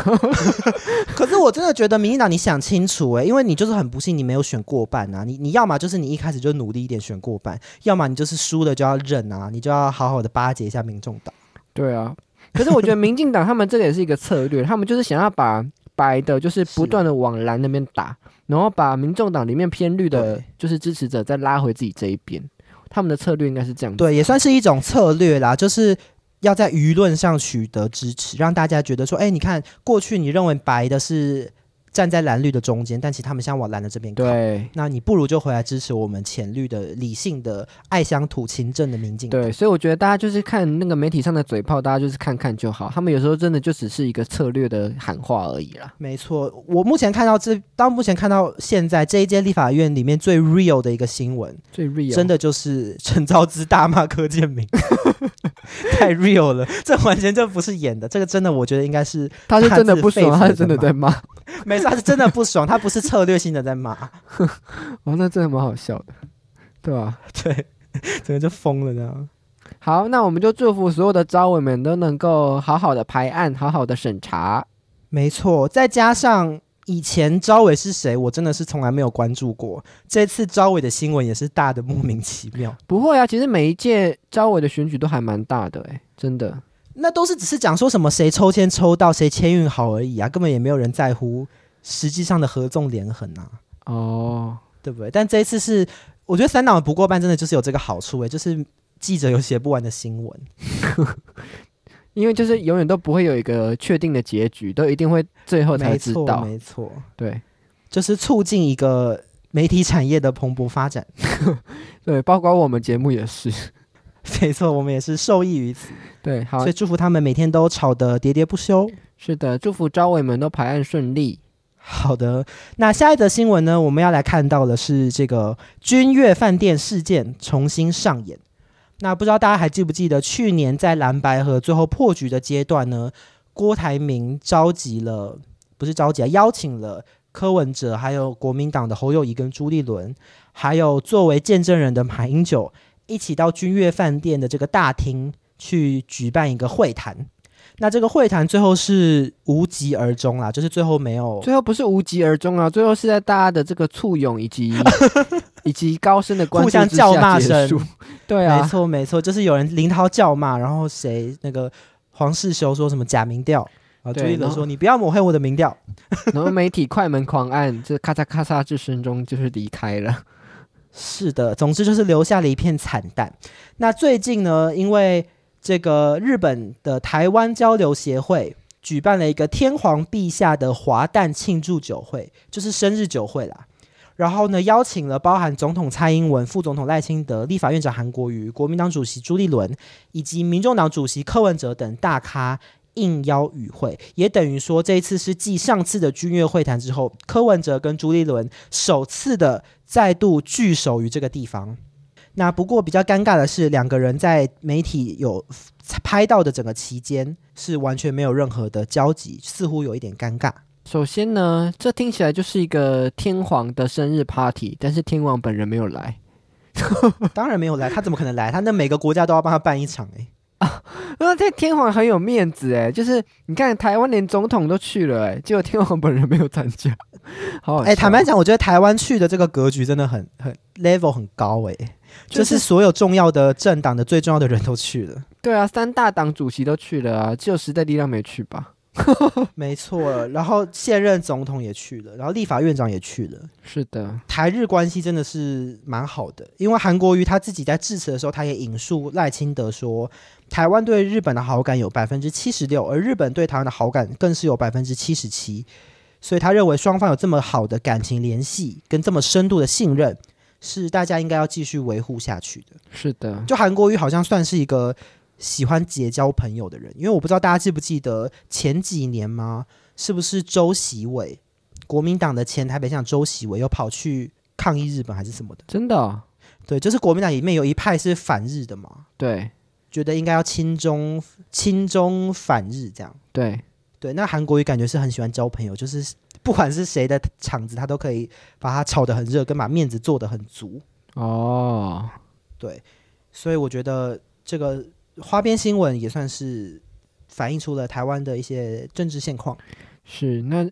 可是我真的觉得民进党，你想清楚哎、欸，因为你就是很不幸，你没有选过半啊。你你要么就是你一开始就努力一点选过半，要么你就是输了就要认啊，你就要好好的巴结一下民众党。对啊，可是我觉得民进党他们这个也是一个策略，他们就是想要把白的，就是不断的往蓝那边打。然后把民众党里面偏绿的，就是支持者再拉回自己这一边，他们的策略应该是这样。对，也算是一种策略啦，就是要在舆论上取得支持，让大家觉得说，哎，你看过去你认为白的是。站在蓝绿的中间，但其实他们想往蓝的这边靠。对，那你不如就回来支持我们浅绿的、理性的、爱乡土、勤政的民进。对，所以我觉得大家就是看那个媒体上的嘴炮，大家就是看看就好。他们有时候真的就只是一个策略的喊话而已啦。没错，我目前看到这，到目前看到现在这一届立法院里面最 real 的一个新闻，最 real 真的就是陈昭之大骂柯建铭，太 real 了，这完全就不是演的，这个真的我觉得应该是他是真的不爽，他是真的在骂。没错，他是真的不爽，他不是策略性的在骂。哦，那真的蛮好笑的，对吧、啊？对，整个就疯了这样。好，那我们就祝福所有的招委们都能够好好的排案，好好的审查。没错，再加上以前招伟是谁，我真的是从来没有关注过。这次招伟的新闻也是大的莫名其妙。不会啊，其实每一届招伟的选举都还蛮大的、欸，哎，真的。那都是只是讲说什么谁抽签抽到谁签运好而已啊，根本也没有人在乎实际上的合纵连横啊。哦，对不对？但这一次是，我觉得三党不过半真的就是有这个好处诶、欸，就是记者有写不完的新闻，因为就是永远都不会有一个确定的结局，都一定会最后才知道。没错，没错，对，就是促进一个媒体产业的蓬勃发展。对，包括我们节目也是。没错，我们也是受益于此。对，好，所以祝福他们每天都吵得喋喋不休。是的，祝福招委们都排案顺利。好的，那下一则新闻呢？我们要来看到的是这个君悦饭店事件重新上演。那不知道大家还记不记得，去年在蓝白合最后破局的阶段呢？郭台铭召集了，不是召集啊，邀请了柯文哲，还有国民党的侯友谊跟朱立伦，还有作为见证人的马英九。一起到君悦饭店的这个大厅去举办一个会谈，那这个会谈最后是无疾而终啦，就是最后没有，最后不是无疾而终啊，最后是在大家的这个簇拥以及 以及高声的关互相叫骂声，对啊，没错没错，就是有人林涛叫骂，然后谁那个黄世修说什么假民调啊，朱立伦说你不要抹黑我的民调，然后媒体快门狂按，就咔嚓咔嚓之声中就是离开了。是的，总之就是留下了一片惨淡。那最近呢，因为这个日本的台湾交流协会举办了一个天皇陛下的华诞庆祝酒会，就是生日酒会啦。然后呢，邀请了包含总统蔡英文、副总统赖清德、立法院长韩国瑜、国民党主席朱立伦以及民众党主席柯文哲等大咖。应邀与会，也等于说这一次是继上次的军乐会谈之后，柯文哲跟朱立伦首次的再度聚首于这个地方。那不过比较尴尬的是，两个人在媒体有拍到的整个期间是完全没有任何的交集，似乎有一点尴尬。首先呢，这听起来就是一个天皇的生日 party，但是天王本人没有来。当然没有来，他怎么可能来？他那每个国家都要帮他办一场哎、欸、啊！那这天皇很有面子哎，就是你看台湾连总统都去了哎，结果天皇本人没有参加。好哎，坦白讲，我觉得台湾去的这个格局真的很很 level 很高哎，就是、就是所有重要的政党的最重要的人都去了。对啊，三大党主席都去了啊，只有时代力量没去吧？没错，然后现任总统也去了，然后立法院长也去了。是的，台日关系真的是蛮好的，因为韩国瑜他自己在致辞的时候，他也引述赖清德说，台湾对日本的好感有百分之七十六，而日本对台湾的好感更是有百分之七十七，所以他认为双方有这么好的感情联系，跟这么深度的信任，是大家应该要继续维护下去的。是的，就韩国瑜好像算是一个。喜欢结交朋友的人，因为我不知道大家记不记得前几年吗？是不是周习伟，国民党的前台北市长周习伟又跑去抗议日本还是什么的？真的哦？对，就是国民党里面有一派是反日的嘛？对，觉得应该要亲中、亲中反日这样。对对，那韩国瑜感觉是很喜欢交朋友，就是不管是谁的场子，他都可以把他炒得很热，跟把面子做得很足。哦，对，所以我觉得这个。花边新闻也算是反映出了台湾的一些政治现况。是，那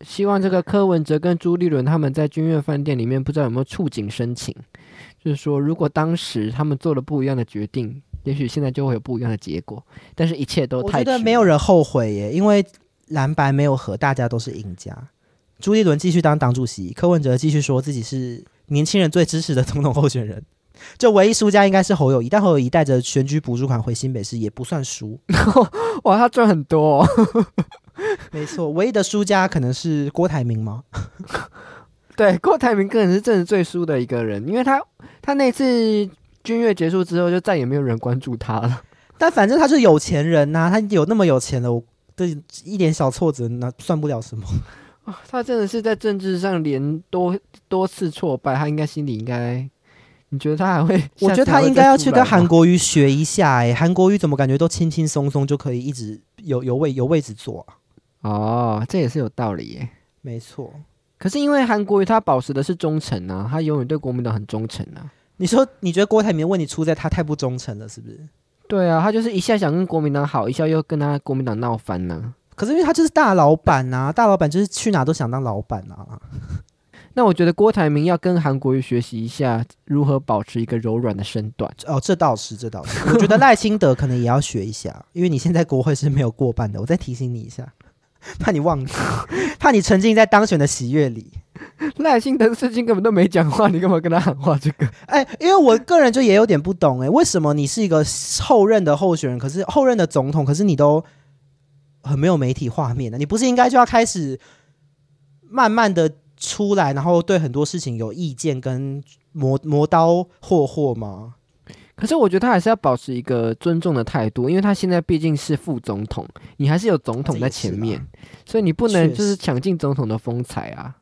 希望这个柯文哲跟朱立伦他们在君悦饭店里面，不知道有没有触景生情，就是说，如果当时他们做了不一样的决定，也许现在就会有不一样的结果。但是，一切都太……我觉得没有人后悔耶，因为蓝白没有和，大家都是赢家。朱立伦继续当党主席，柯文哲继续说自己是年轻人最支持的总统候选人。就唯一输家应该是侯友谊，但侯友谊带着选举补助款回新北市也不算输。哇，他赚很多哦。没错，唯一的输家可能是郭台铭吗？对，郭台铭个人是真的最输的一个人，因为他他那次军乐结束之后，就再也没有人关注他了。但反正他是有钱人呐、啊，他有那么有钱了，我对一点小挫折那算不了什么。他真的是在政治上连多多次挫败，他应该心里应该。你觉得他还会？我觉得他应该要去跟韩国瑜学一下哎、欸，韩国瑜怎么感觉都轻轻松松就可以一直有有位有位置坐啊？哦，这也是有道理耶、欸。没错，可是因为韩国瑜他保持的是忠诚啊，他永远对国民党很忠诚啊。你说你觉得郭台铭问题出在他太不忠诚了，是不是？对啊，他就是一下想跟国民党好，一下又跟他国民党闹翻呢。可是因为他就是大老板啊，大老板就是去哪都想当老板啊。那我觉得郭台铭要跟韩国瑜学习一下如何保持一个柔软的身段。哦，这倒是，这倒是。我觉得赖清德可能也要学一下，因为你现在国会是没有过半的。我再提醒你一下，怕你忘记，怕你沉浸在当选的喜悦里。赖清德最近根本都没讲话，你干嘛跟他喊话？这个？哎，因为我个人就也有点不懂，哎，为什么你是一个后任的候选人，可是后任的总统，可是你都很没有媒体画面呢？你不是应该就要开始慢慢的？出来，然后对很多事情有意见跟磨磨刀霍霍吗？可是我觉得他还是要保持一个尊重的态度，因为他现在毕竟是副总统，你还是有总统在前面，所以你不能就是抢尽总统的风采啊。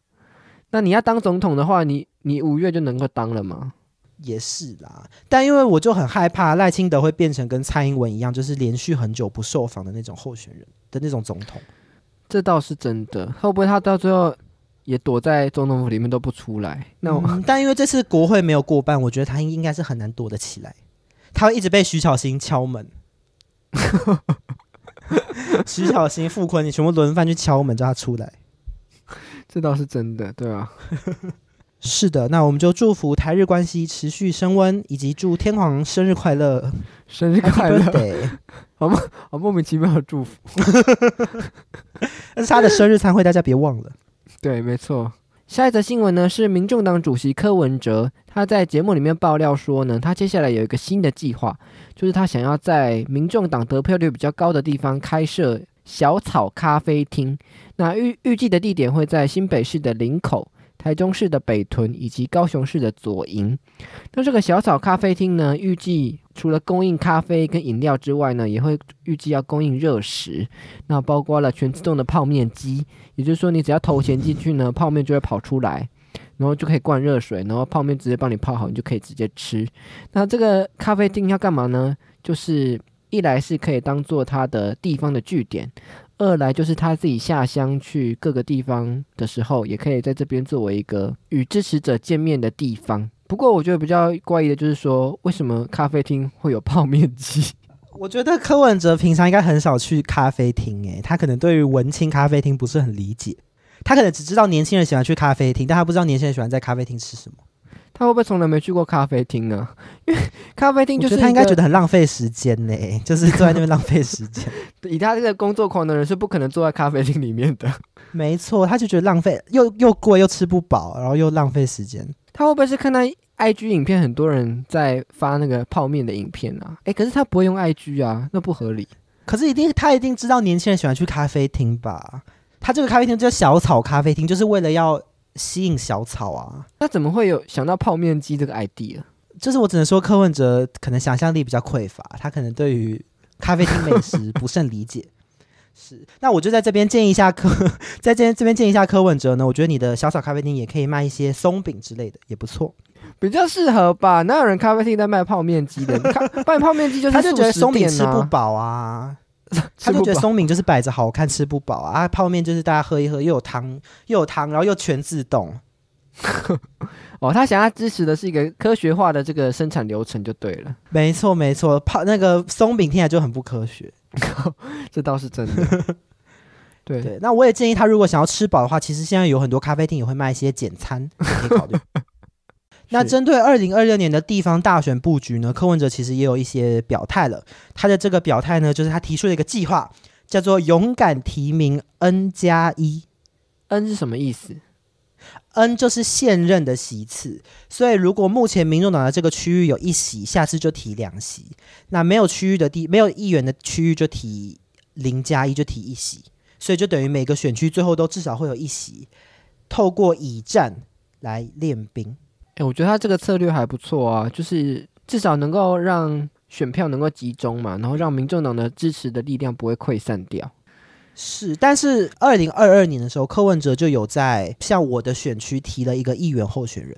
那你要当总统的话，你你五月就能够当了吗？也是啦，但因为我就很害怕赖清德会变成跟蔡英文一样，就是连续很久不受访的那种候选人的那种总统。这倒是真的，会不会他到最后？也躲在总统府里面都不出来。那我、嗯、但因为这次国会没有过半，我觉得他应应该是很难躲得起来。他会一直被徐巧芯敲门。徐巧芯、傅坤，你全部轮番去敲门，叫他出来。这倒是真的，对啊。是的，那我们就祝福台日关系持续升温，以及祝天皇生日快乐，生日快乐。好莫？好莫名其妙的祝福。但是他的生日餐会，大家别忘了。对，没错。下一则新闻呢，是民众党主席柯文哲，他在节目里面爆料说呢，他接下来有一个新的计划，就是他想要在民众党得票率比较高的地方开设小草咖啡厅。那预预计的地点会在新北市的林口。台中市的北屯以及高雄市的左营，那这个小草咖啡厅呢，预计除了供应咖啡跟饮料之外呢，也会预计要供应热食，那包括了全自动的泡面机，也就是说你只要投钱进去呢，泡面就会跑出来。然后就可以灌热水，然后泡面直接帮你泡好，你就可以直接吃。那这个咖啡厅要干嘛呢？就是一来是可以当做它的地方的据点，二来就是他自己下乡去各个地方的时候，也可以在这边作为一个与支持者见面的地方。不过我觉得比较怪异的就是说，为什么咖啡厅会有泡面机？我觉得柯文哲平常应该很少去咖啡厅，诶，他可能对于文青咖啡厅不是很理解。他可能只知道年轻人喜欢去咖啡厅，但他不知道年轻人喜欢在咖啡厅吃什么。他会不会从来没去过咖啡厅呢？因 为咖啡厅就是他应该觉得很浪费时间呢，就是坐在那边浪费时间。以他这个工作狂的人是不可能坐在咖啡厅里面的。没错，他就觉得浪费，又又贵又吃不饱，然后又浪费时间。他会不会是看到 IG 影片，很多人在发那个泡面的影片啊？诶，可是他不会用 IG 啊，那不合理。可是一定他一定知道年轻人喜欢去咖啡厅吧？他这个咖啡厅叫小草咖啡厅，就是为了要吸引小草啊。那怎么会有想到泡面机这个 idea？就是我只能说柯文哲可能想象力比较匮乏，他可能对于咖啡厅美食不甚理解。是，那我就在这边建议一下柯，在这边这边建议一下柯文哲呢，我觉得你的小草咖啡厅也可以卖一些松饼之类的，也不错，比较适合吧？哪有人咖啡厅在卖泡面机的？卖泡面机就是他就觉得松饼吃不饱啊。他就觉得松饼就是摆着好看，吃不饱啊！泡面就是大家喝一喝，又有汤，又有汤，然后又全自动。哦，他想要支持的是一个科学化的这个生产流程就对了。没错，没错，泡那个松饼听起来就很不科学，这倒是真的。对对，那我也建议他，如果想要吃饱的话，其实现在有很多咖啡厅也会卖一些简餐，可以考虑。那针对二零二六年的地方大选布局呢，柯文哲其实也有一些表态了。他的这个表态呢，就是他提出了一个计划，叫做“勇敢提名 N 加一”。N 是什么意思？N 就是现任的席次。所以如果目前民众党的这个区域有一席，下次就提两席。那没有区域的地，没有议员的区域就提零加一，就提一席。所以就等于每个选区最后都至少会有一席。透过以战来练兵。欸、我觉得他这个策略还不错啊，就是至少能够让选票能够集中嘛，然后让民众党的支持的力量不会溃散掉。是，但是二零二二年的时候，柯文哲就有在向我的选区提了一个议员候选人，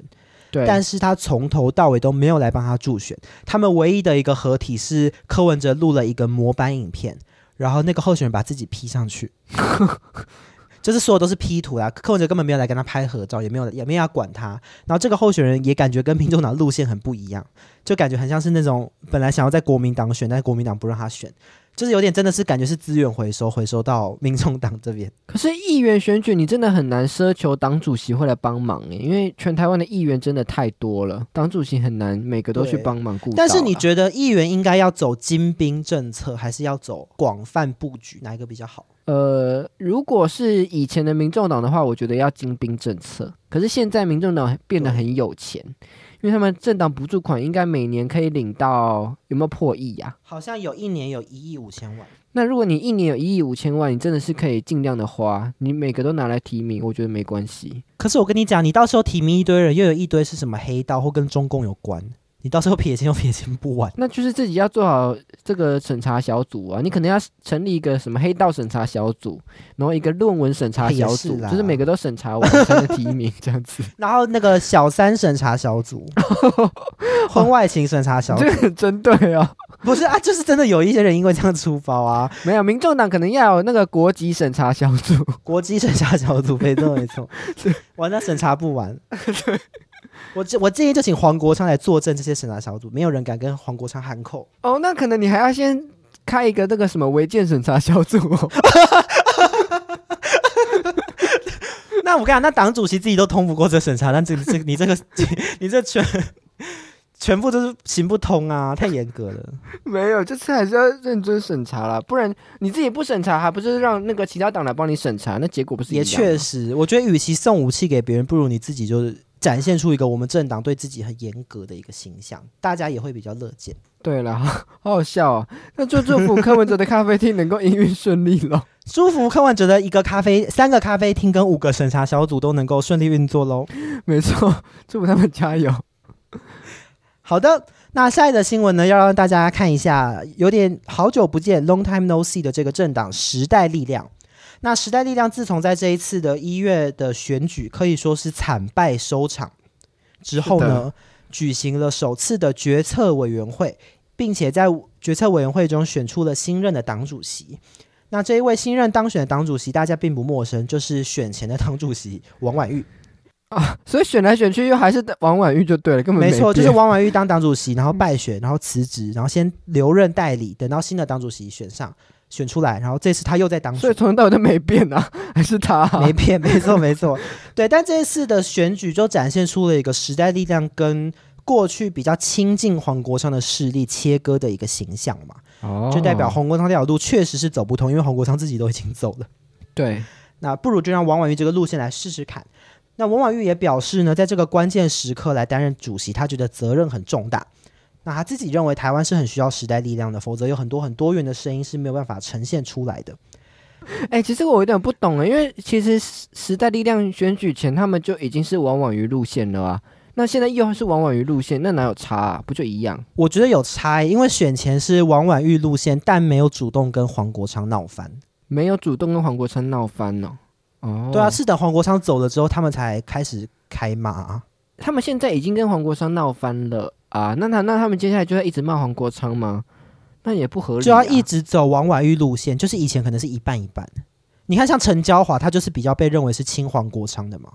对，但是他从头到尾都没有来帮他助选。他们唯一的一个合体是柯文哲录了一个模板影片，然后那个候选人把自己 P 上去。就是所有都是 P 图啦，柯文哲根本没有来跟他拍合照，也没有也没有要管他。然后这个候选人也感觉跟民众党路线很不一样，就感觉很像是那种本来想要在国民党选，但是国民党不让他选。就是有点真的是感觉是资源回收，回收到民众党这边。可是议员选举你真的很难奢求党主席会来帮忙诶，因为全台湾的议员真的太多了，党主席很难每个都去帮忙顾。但是你觉得议员应该要走精兵政策，还是要走广泛布局？哪一个比较好？呃，如果是以前的民众党的话，我觉得要精兵政策。可是现在民众党变得很有钱。因为他们政党补助款应该每年可以领到有没有破亿呀？好像有一年有一亿五千万。那如果你一年有一亿五千万，你真的是可以尽量的花，你每个都拿来提名，我觉得没关系。可是我跟你讲，你到时候提名一堆人，又有一堆是什么黑道或跟中共有关。你到时候撇清又撇清不完，那就是自己要做好这个审查小组啊！你可能要成立一个什么黑道审查小组，然后一个论文审查小组，是就是每个都审查完才能提名这样子。然后那个小三审查小组，婚外情审查小组，这个很针对啊！不是啊，就是真的有一些人因为这样出包啊。没有，民众党可能要有那个国籍审查小组，国籍审查小组，没错没错，完了审查不完。对。我我建议就请黄国昌来坐镇这些审查小组，没有人敢跟黄国昌喊口。哦，那可能你还要先开一个那个什么违建审查小组哦。那我跟你讲，那党主席自己都通不过这审查，那这这你这个 你这全全部都是行不通啊，太严格了。没有，这次还是要认真审查啦，不然你自己不审查，还不是让那个其他党来帮你审查？那结果不是？也确实，我觉得与其送武器给别人，不如你自己就是。展现出一个我们政党对自己很严格的一个形象，大家也会比较乐见。对了，好好笑啊！那就 祝福柯文哲的咖啡厅能够营运顺利喽。祝福柯文哲的一个咖啡、三个咖啡厅跟五个审查小组都能够顺利运作喽。没错，祝福他们加油。好的，那下一则新闻呢，要让大家看一下，有点好久不见 （long time no see） 的这个政党时代力量。那时代力量自从在这一次的一月的选举可以说是惨败收场之后呢，举行了首次的决策委员会，并且在决策委员会中选出了新任的党主席。那这一位新任当选的党主席，大家并不陌生，就是选前的党主席王婉玉啊。所以选来选去又还是王婉玉就对了，根本没，错，就是王婉玉当党主席，然后败选，然后辞职，然后先留任代理，等到新的党主席选上。选出来，然后这次他又在当选，所以从头到尾都没变啊，还是他、啊、没变，没错没错，对。但这一次的选举就展现出了一个时代力量跟过去比较亲近黄国昌的势力切割的一个形象嘛，哦，就代表黄国昌这条路确实是走不通，因为黄国昌自己都已经走了。对，那不如就让王婉玉这个路线来试试看。那王婉玉也表示呢，在这个关键时刻来担任主席，他觉得责任很重大。那他自己认为台湾是很需要时代力量的，否则有很多很多元的声音是没有办法呈现出来的。哎、欸，其实我有点不懂了，因为其实时代力量选举前他们就已经是往往于路线了啊，那现在又是王婉諭路线，那哪有差啊？不就一样？我觉得有差，因为选前是王婉諭路线，但没有主动跟黄国昌闹翻，没有主动跟黄国昌闹翻哦。哦，对啊，是等黄国昌走了之后，他们才开始开骂啊。他们现在已经跟黄国昌闹翻了。啊，那他那他们接下来就要一直骂黄国昌吗？那也不合理，啊，就要一直走王婉玉路线，就是以前可能是一半一半。你看，像陈娇华，他就是比较被认为是亲黄国昌的嘛。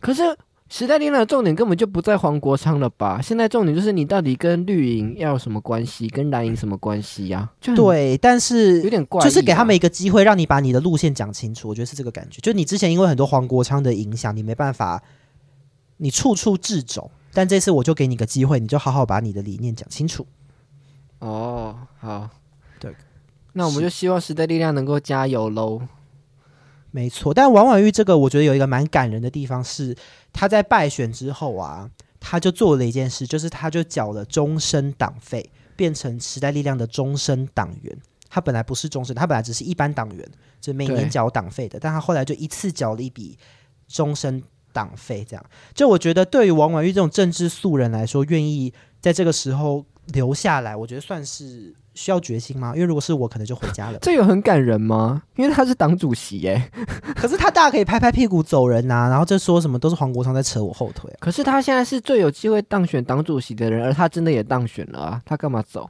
可是时代力量的重点根本就不在黄国昌了吧？现在重点就是你到底跟绿营要有什么关系，跟蓝营什么关系呀，啊？对，但是有点怪，就是给他们一个机会，让你把你的路线讲清楚。我觉得是这个感觉。就你之前因为很多黄国昌的影响，你没办法，你处处掣肘。但这次我就给你个机会，你就好好把你的理念讲清楚。哦，好，对，那我们就希望时代力量能够加油喽。没错，但王婉玉这个，我觉得有一个蛮感人的地方是，他在败选之后啊，他就做了一件事，就是他就缴了终身党费，变成时代力量的终身党员。他本来不是终身，他本来只是一般党员，就每年缴党费的，但他后来就一次缴了一笔终身。党费这样，就我觉得对于王婉玉这种政治素人来说，愿意在这个时候留下来，我觉得算是需要决心吗？因为如果是我，可能就回家了。这有很感人吗？因为他是党主席耶，可是他大可以拍拍屁股走人呐、啊，然后这说什么都是黄国昌在扯我后腿、啊。可是他现在是最有机会当选党主席的人，而他真的也当选了啊，他干嘛走？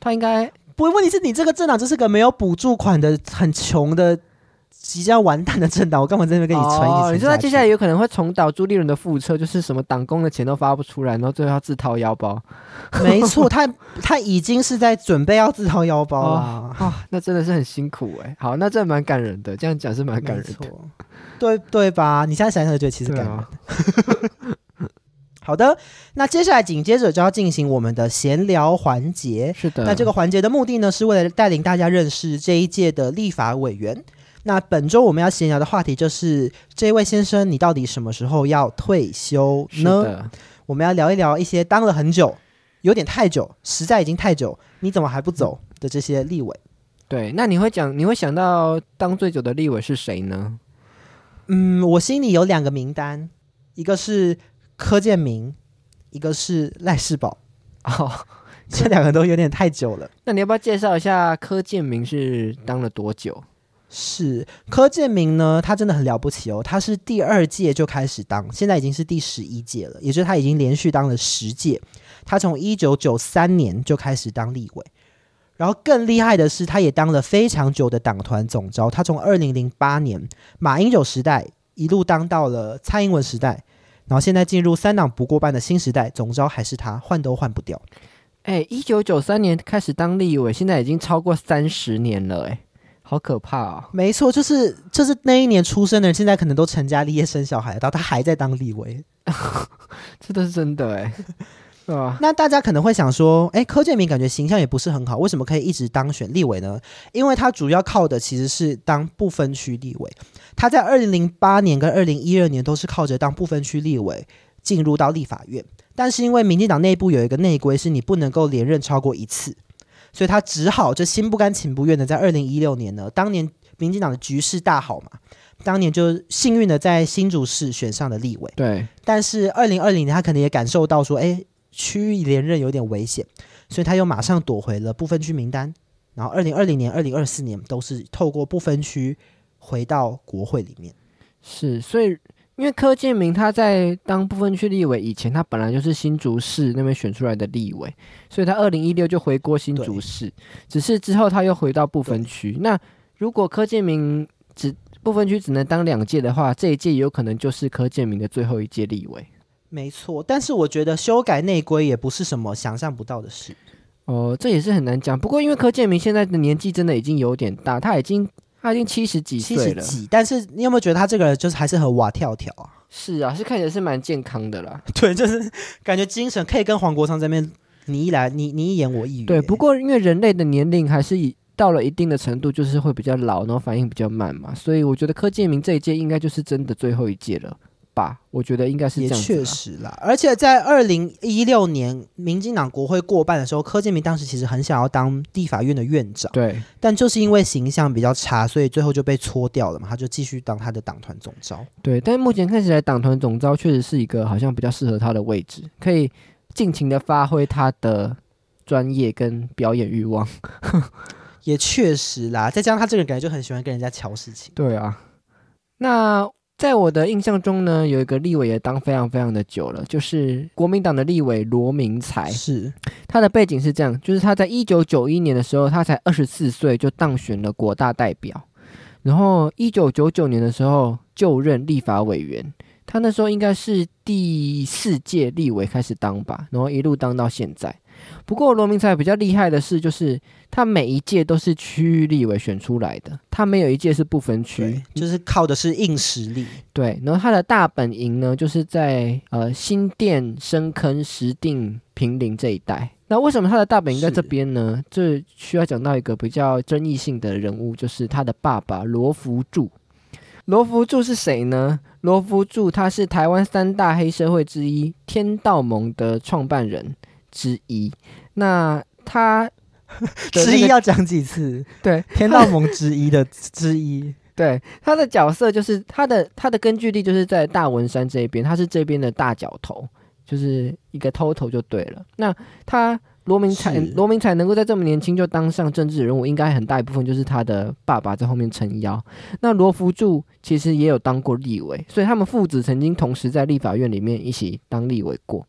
他应该不会？问题是你这个政党就是个没有补助款的、很穷的。即将完蛋的政党，我干嘛在那边跟你传？哦，你说他接下来有可能会重蹈朱立伦的覆辙，就是什么党工的钱都发不出来，然后最后要自掏腰包。没错，他他已经是在准备要自掏腰包了。啊、哦哦，那真的是很辛苦哎。好，那这蛮感人的，这样讲是蛮感人的，对对吧？你现在想想，觉得其实感人。啊、好的，那接下来紧接着就要进行我们的闲聊环节。是的，那这个环节的目的呢，是为了带领大家认识这一届的立法委员。那本周我们要闲聊的话题就是这位先生，你到底什么时候要退休呢？我们要聊一聊一些当了很久，有点太久，实在已经太久，你怎么还不走的这些立委。对，那你会讲，你会想到当最久的立委是谁呢？嗯，我心里有两个名单，一个是柯建明，一个是赖世宝。哦，这两个都有点太久了。那你要不要介绍一下柯建明是当了多久？是柯建铭呢，他真的很了不起哦。他是第二届就开始当，现在已经是第十一届了，也就是他已经连续当了十届。他从一九九三年就开始当立委，然后更厉害的是，他也当了非常久的党团总召。他从二零零八年马英九时代一路当到了蔡英文时代，然后现在进入三党不过半的新时代，总召还是他，换都换不掉。哎，一九九三年开始当立委，现在已经超过三十年了，哎。好可怕啊！没错，就是就是那一年出生的人，现在可能都成家立业生小孩，然后他还在当立委，这都是真的哎，是吧？那大家可能会想说，哎，柯建铭感觉形象也不是很好，为什么可以一直当选立委呢？因为他主要靠的其实是当不分区立委，他在二零零八年跟二零一二年都是靠着当不分区立委进入到立法院，但是因为民进党内部有一个内规，是你不能够连任超过一次。所以他只好就心不甘情不愿的在二零一六年呢，当年民进党的局势大好嘛，当年就幸运的在新竹市选上了立委。对，但是二零二零年他可能也感受到说，哎，区域连任有点危险，所以他又马上躲回了不分区名单。然后二零二零年、二零二四年都是透过不分区回到国会里面。是，所以因为柯建明他在当部分区立委以前，他本来就是新竹市那边选出来的立委，所以他二零一六就回过新竹市，只是之后他又回到部分区。那如果柯建明只部分区只能当两届的话，这一届有可能就是柯建明的最后一届立委。没错，但是我觉得修改内规也不是什么想象不到的事。哦，这也是很难讲。不过因为柯建明现在的年纪真的已经有点大，他已经他已经七十几岁了。七十几，但是你有没有觉得他这个人就是还是很蛙跳跳啊？是啊，是看起来是蛮健康的啦。对，就是感觉精神可以跟黄国昌这边你一来你你一言我一语。对，不过因为人类的年龄还是以到了一定的程度，就是会比较老，然后反应比较慢嘛，所以我觉得柯建明这一届应该就是真的最后一届了。吧，我觉得应该是这样。也确实啦，而且在二零一六年民进党国会过半的时候，柯建明当时其实很想要当地法院的院长，对，但就是因为形象比较差，所以最后就被搓掉了嘛，他就继续当他的党团总召。对，但目前看起来党团总召确实是一个好像比较适合他的位置，可以尽情的发挥他的专业跟表演欲望。也确实啦，再加上他这个人感觉就很喜欢跟人家瞧事情。对啊，那。在我的印象中呢，有一个立委也当非常非常的久了，就是国民党的立委罗明才。是他的背景是这样，就是他在一九九一年的时候，他才二十四岁就当选了国大代表，然后一九九九年的时候就任立法委员。他那时候应该是第四届立委开始当吧，然后一路当到现在。不过罗明才比较厉害的是，就是他每一届都是区域立委选出来的，他没有一届是不分区，就是靠的是硬实力。对，然后他的大本营呢，就是在呃新店、深坑、石定、平林这一带。那为什么他的大本营在这边呢？这需要讲到一个比较争议性的人物，就是他的爸爸罗福柱。罗福柱是谁呢？罗福柱他是台湾三大黑社会之一天道盟的创办人。之一，那他、那个、之一要讲几次？对，天道盟之一的 之一，对，他的角色就是他的他的根据地就是在大文山这边，他是这边的大角头，就是一个头头就对了。那他罗明才罗明才能够在这么年轻就当上政治人物，应该很大一部分就是他的爸爸在后面撑腰。那罗福柱其实也有当过立委，所以他们父子曾经同时在立法院里面一起当立委过。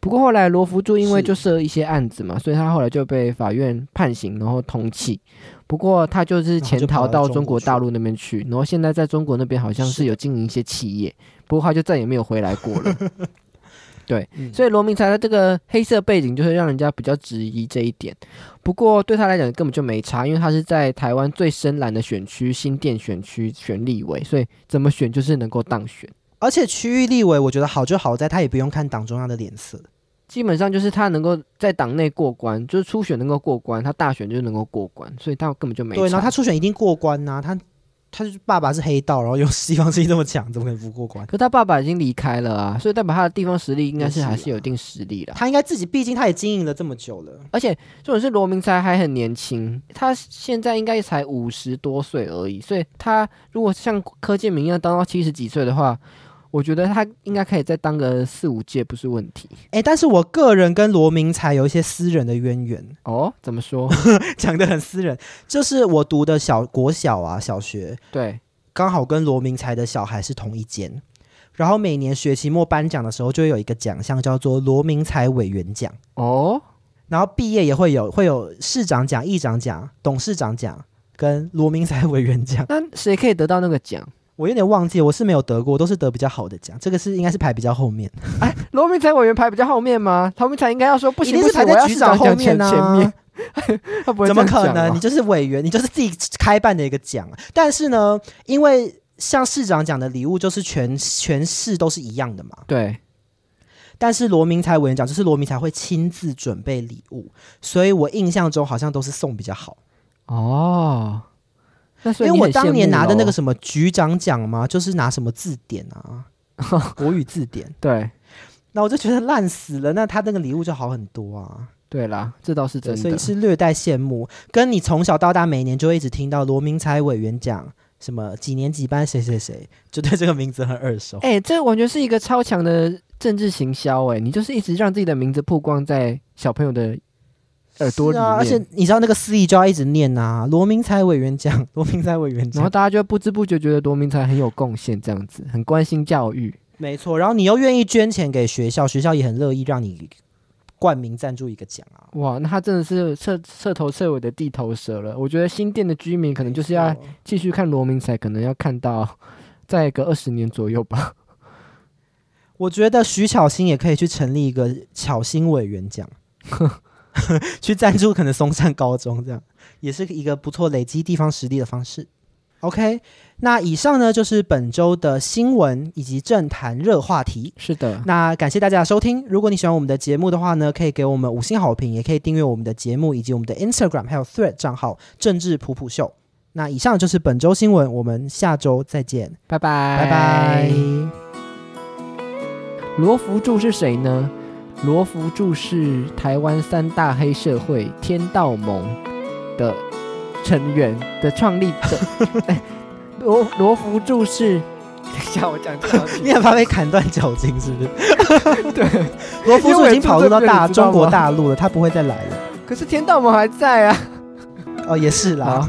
不过后来罗福柱因为就涉一些案子嘛，所以他后来就被法院判刑，然后通缉。不过他就是潜逃到中国大陆那边去，然后现在在中国那边好像是有经营一些企业，不过他就再也没有回来过了。对，所以罗明才的这个黑色背景就是让人家比较质疑这一点。不过对他来讲根本就没差，因为他是在台湾最深蓝的选区新店选区选立委，所以怎么选就是能够当选。而且区域立委，我觉得好就好在他也不用看党中央的脸色，基本上就是他能够在党内过关，就是初选能够过关，他大选就能够过关，所以他根本就没。对，然后他初选一定过关呐、啊，他他就是爸爸是黑道，然后又地方势力这么强，怎么可能不过关？可他爸爸已经离开了啊，所以代表他的地方实力应该是还是有一定实力的。他应该自己，毕竟他也经营了这么久了，而且重点是罗明才还很年轻，他现在应该才五十多岁而已，所以他如果像柯建明一样当到七十几岁的话。我觉得他应该可以再当个四五届不是问题。哎，但是我个人跟罗明才有一些私人的渊源哦。怎么说？讲的很私人，就是我读的小国小啊，小学对，刚好跟罗明才的小孩是同一间。然后每年学期末颁奖的时候，就会有一个奖项叫做罗明才委员奖哦。然后毕业也会有会有市长奖、议长奖、董事长奖跟罗明才委员奖。那谁可以得到那个奖？我有点忘记，我是没有得过，都是得比较好的奖。这个是应该是排比较后面。哎，罗明才委员排比较后面吗？罗明才应该要说不行，不行，是排在局长后面呢、啊。前面他不会、啊、怎么可能？你就是委员，你就是自己开办的一个奖。但是呢，因为像市长讲的礼物就是全全市都是一样的嘛。对。但是罗明才委员奖就是罗明才会亲自准备礼物，所以我印象中好像都是送比较好。哦。因为我当年拿的那个什么局长奖嘛，就是拿什么字典啊，国语字典。对，那我就觉得烂死了。那他那个礼物就好很多啊。对啦，这倒是真的，所以是略带羡慕。跟你从小到大每年就会一直听到罗明才委员讲，什么几年几班谁谁谁，就对这个名字很耳熟。哎、欸，这完全是一个超强的政治行销。哎，你就是一直让自己的名字曝光在小朋友的耳朵里面。啊、而且你知道那个司仪就要一直念啊，罗明才委员讲，罗明才委员讲，然后大家就不知不觉觉得罗明才很有贡献，这样子很关心教育。没错，然后你又愿意捐钱给学校，学校也很乐意让你冠名赞助一个奖啊！哇，那他真的是彻彻头彻尾的地头蛇了。我觉得新店的居民可能就是要继续看罗明才，可能要看到再个二十年左右吧。我觉得徐巧芯也可以去成立一个巧芯委员奖，去赞助可能松山高中，这样也是一个不错累积地方实力的方式。OK，那以上呢就是本周的新闻以及政坛热话题。是的，那感谢大家的收听。如果你喜欢我们的节目的话呢，可以给我们五星好评，也可以订阅我们的节目以及我们的 Instagram 还有 Thread 账号“政治普普秀”。那以上就是本周新闻，我们下周再见，拜拜，拜拜。罗福柱是谁呢？罗福柱是台湾三大黑社会天道盟的。成员的创立者 罗罗福柱是，等一下我讲这个，你很怕被砍断脚筋是不是？对，罗福柱已经跑入到大中国大陆了，他不会再来了。可是天道盟还在啊，哦，也是啦。